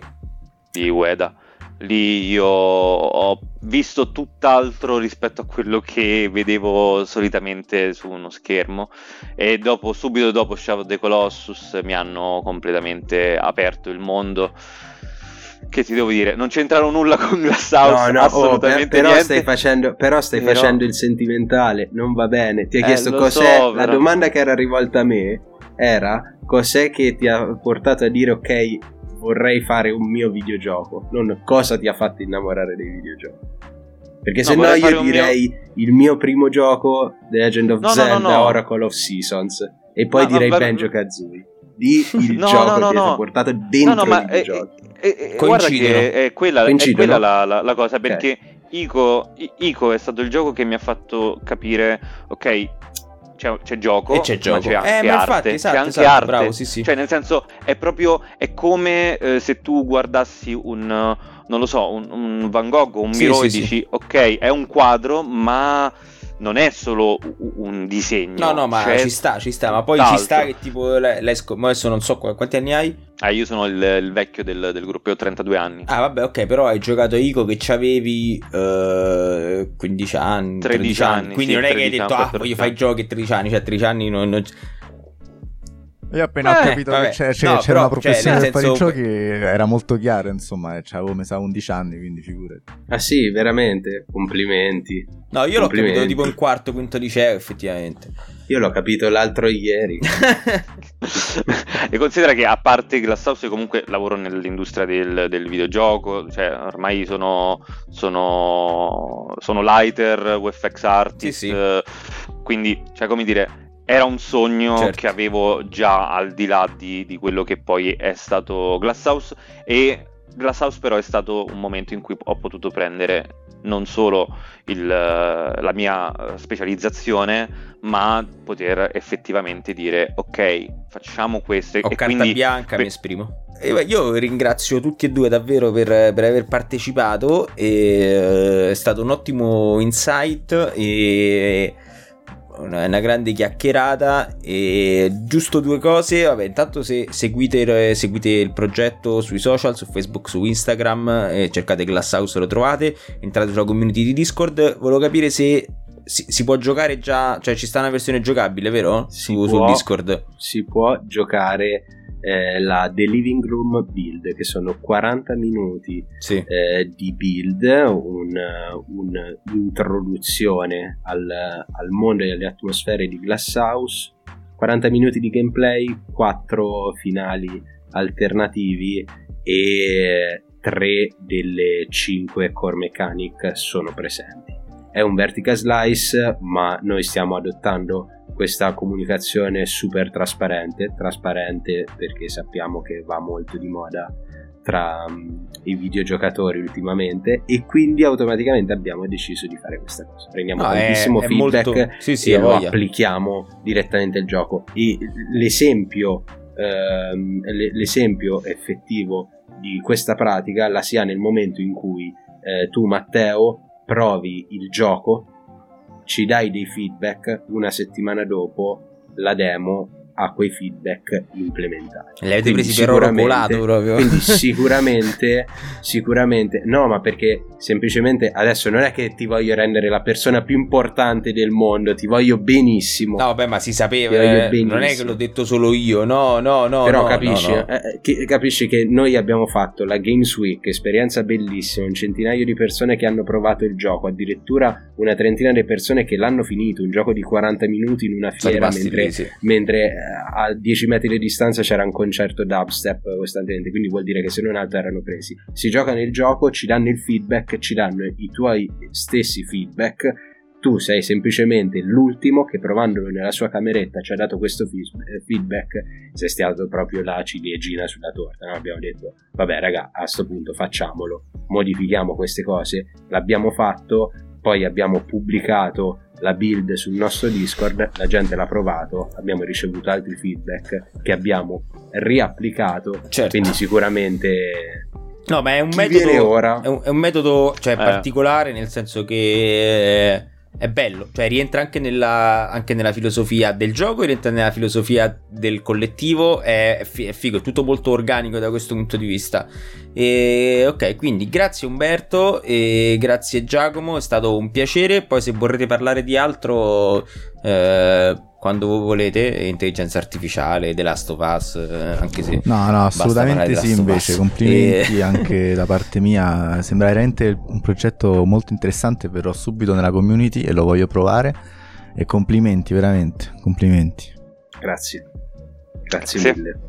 Speaker 5: di Ueda lì io ho visto tutt'altro rispetto a quello che vedevo solitamente su uno schermo e dopo, subito dopo Shadow of the Colossus mi hanno completamente aperto il mondo che ti devo dire, non c'entrano nulla con Glasshouse. No, no, oh, per,
Speaker 3: però, stai facendo, però stai però... facendo il sentimentale, non va bene. Ti ha eh, chiesto cos'è. So, la domanda che era rivolta a me era cos'è che ti ha portato a dire ok, vorrei fare un mio videogioco, non cosa ti ha fatto innamorare dei videogiochi. Perché no, se no io direi mio... il mio primo gioco, The Legend of no, Zelda no, Oracle of Seasons, e poi direi va... Banjo Kazooie. Di il gioco che ti ha portato dentro i videogiochi.
Speaker 5: È, è, è, guarda che è quella, è quella la, la, la, cosa, perché okay. Ico, Ico è stato il gioco che mi ha fatto capire, ok, c'è, c'è, gioco,
Speaker 1: e c'è gioco.
Speaker 5: c'è anche eh, arte, infatti, esatto, c'è anche esatto, arte. Bravo, sì, sì. Cioè, nel senso, è proprio è come eh, se tu guardassi un non lo so, un, un Van Gogh o un Miro sì, e dici, ok, è un quadro, ma non è solo un disegno.
Speaker 1: No, no, ma cioè ci sta, ci sta. Ma poi ci sta che tipo l'esco. Adesso non so quanti anni hai.
Speaker 5: Ah, io sono il, il vecchio del, del, gruppo, ho 32 anni.
Speaker 1: Ah, vabbè, ok, però hai giocato Ico che avevi uh, 15 anni. 13, 13 anni. Quindi sì, non è che hai detto, ah, voglio fare i giochi a 13 anni, cioè a 13 anni non, non...
Speaker 2: Io appena eh, ho capito vabbè, che c'è, c'è, no, c'era però, una professione cioè, per senso... fare i giochi era molto chiara, insomma, cioè, avevo messo 11 anni, quindi figurati.
Speaker 3: Ah sì, veramente, complimenti.
Speaker 1: No, io l'ho capito tipo in quarto, quinto liceo, effettivamente.
Speaker 3: Io l'ho capito l'altro ieri.
Speaker 5: e considera che a parte Glasshouse comunque lavoro nell'industria del, del videogioco, cioè ormai sono, sono, sono lighter, VFX artist, sì, sì. Eh, quindi, cioè come dire era un sogno certo. che avevo già al di là di, di, quello che poi è stato Glasshouse e Glasshouse però è stato un momento in cui ho potuto prendere non solo il, la mia specializzazione ma poter effettivamente dire ok facciamo questo
Speaker 1: ho e carta quindi bianca per... mi esprimo io ringrazio tutti e due davvero per, per aver partecipato e, uh, è stato un ottimo insight e una grande chiacchierata e giusto due cose. Vabbè intanto se seguite, seguite il progetto sui social su facebook su instagram e cercate Glasshouse lo trovate. Entrate sulla community di discord. Volevo capire se si, si, può giocare già cioè ci sta una versione giocabile vero?
Speaker 3: Si su, può, su discord. Si può giocare eh, la The Living Room Build, che sono 40 minuti
Speaker 1: sì.
Speaker 3: eh, di build, un'introduzione al, al mondo e alle atmosfere di Glasshouse, 40 minuti di gameplay, 4 finali alternativi e 3 delle 5 core mechanic sono presenti. È un vertical slice, ma noi stiamo adottando questa comunicazione super trasparente, trasparente perché sappiamo che va molto di moda tra um, i videogiocatori ultimamente e quindi automaticamente abbiamo deciso di fare questa cosa. Prendiamo no, tantissimo è, feedback molto... sì, sì, e lo voglia. applichiamo direttamente al gioco. E l'esempio, ehm, l'esempio effettivo di questa pratica la si ha nel momento in cui eh, tu Matteo provi il gioco, ci dai dei feedback, una settimana dopo la demo a quei feedback implementati.
Speaker 1: Li avete presi per oro colato proprio.
Speaker 3: Quindi sicuramente, sicuramente, no, ma perché semplicemente adesso non è che ti voglio rendere la persona più importante del mondo, ti voglio benissimo.
Speaker 1: No, vabbè, ma si sapeva, eh, non è che l'ho detto solo io, no, no, no.
Speaker 3: Però
Speaker 1: no,
Speaker 3: capisci,
Speaker 1: no, no.
Speaker 3: Eh, eh che, capisci che noi abbiamo fatto la Games Week, esperienza bellissima, un centinaio di persone che hanno provato il gioco, addirittura una trentina di persone che l'hanno finito, un gioco di 40 minuti in una fiera mentre, mentre a 10 metri di distanza c'era un concerto dubstep costantemente, quindi vuol dire che se non altro erano presi. Si gioca nel gioco, ci danno il feedback, ci danno i tuoi stessi feedback. Tu sei semplicemente l'ultimo che provandolo nella sua cameretta ci ha dato questo eh, feedback. Sei stato proprio la ciliegina sulla torta. No? Abbiamo detto, vabbè, raga, a questo punto facciamolo, modifichiamo queste cose. L'abbiamo fatto, poi abbiamo pubblicato la build sul nostro Discord, la gente l'ha provato, abbiamo ricevuto altri feedback che abbiamo riapplicato, certo. quindi sicuramente...
Speaker 1: No, ma è un metodo, ora... è un, è un metodo cioè, eh. particolare nel senso che eh, è bello, cioè rientra anche nella, anche nella, filosofia del gioco, rientra nella filosofia del collettivo, è, è, figo, è tutto molto organico da questo punto di vista. E, ok, quindi grazie Umberto e grazie Giacomo, è stato un piacere, poi se vorrete parlare di altro... Eh, quando volete intelligenza artificiale, The Last of Us, eh, anche se...
Speaker 2: No, no, assolutamente sì invece, complimenti e... anche da parte mia, sembra veramente un progetto molto interessante, verrò subito nella community e lo voglio provare e complimenti veramente, complimenti.
Speaker 3: Grazie, grazie sì. mille.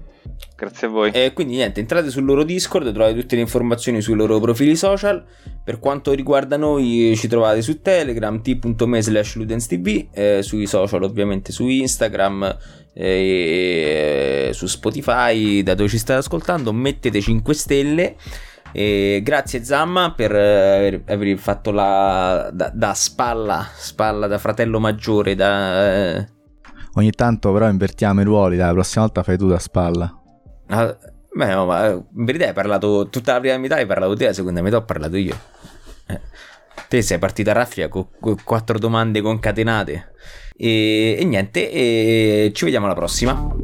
Speaker 5: Grazie a voi.
Speaker 1: E quindi niente, entrate sul loro Discord, trovate tutte le informazioni sui loro profili social. Per quanto riguarda noi ci trovate su Telegram, t.me slash ludenstv, eh, sui social ovviamente su Instagram, eh, su Spotify, da dove ci state ascoltando, mettete 5 stelle. E grazie Zamma per aver, aver fatto la da, da, spalla, spalla da fratello maggiore. Da, eh...
Speaker 2: Ogni tanto però invertiamo i ruoli, dai, la prossima volta fai tu da spalla.
Speaker 1: Ah, beh, no, ma in verità hai parlato tutta la prima metà, hai parlato te, la seconda metà ho parlato io. Eh. Te sei partita a raffia con, con quattro domande concatenate. E, e niente, e ci vediamo alla prossima.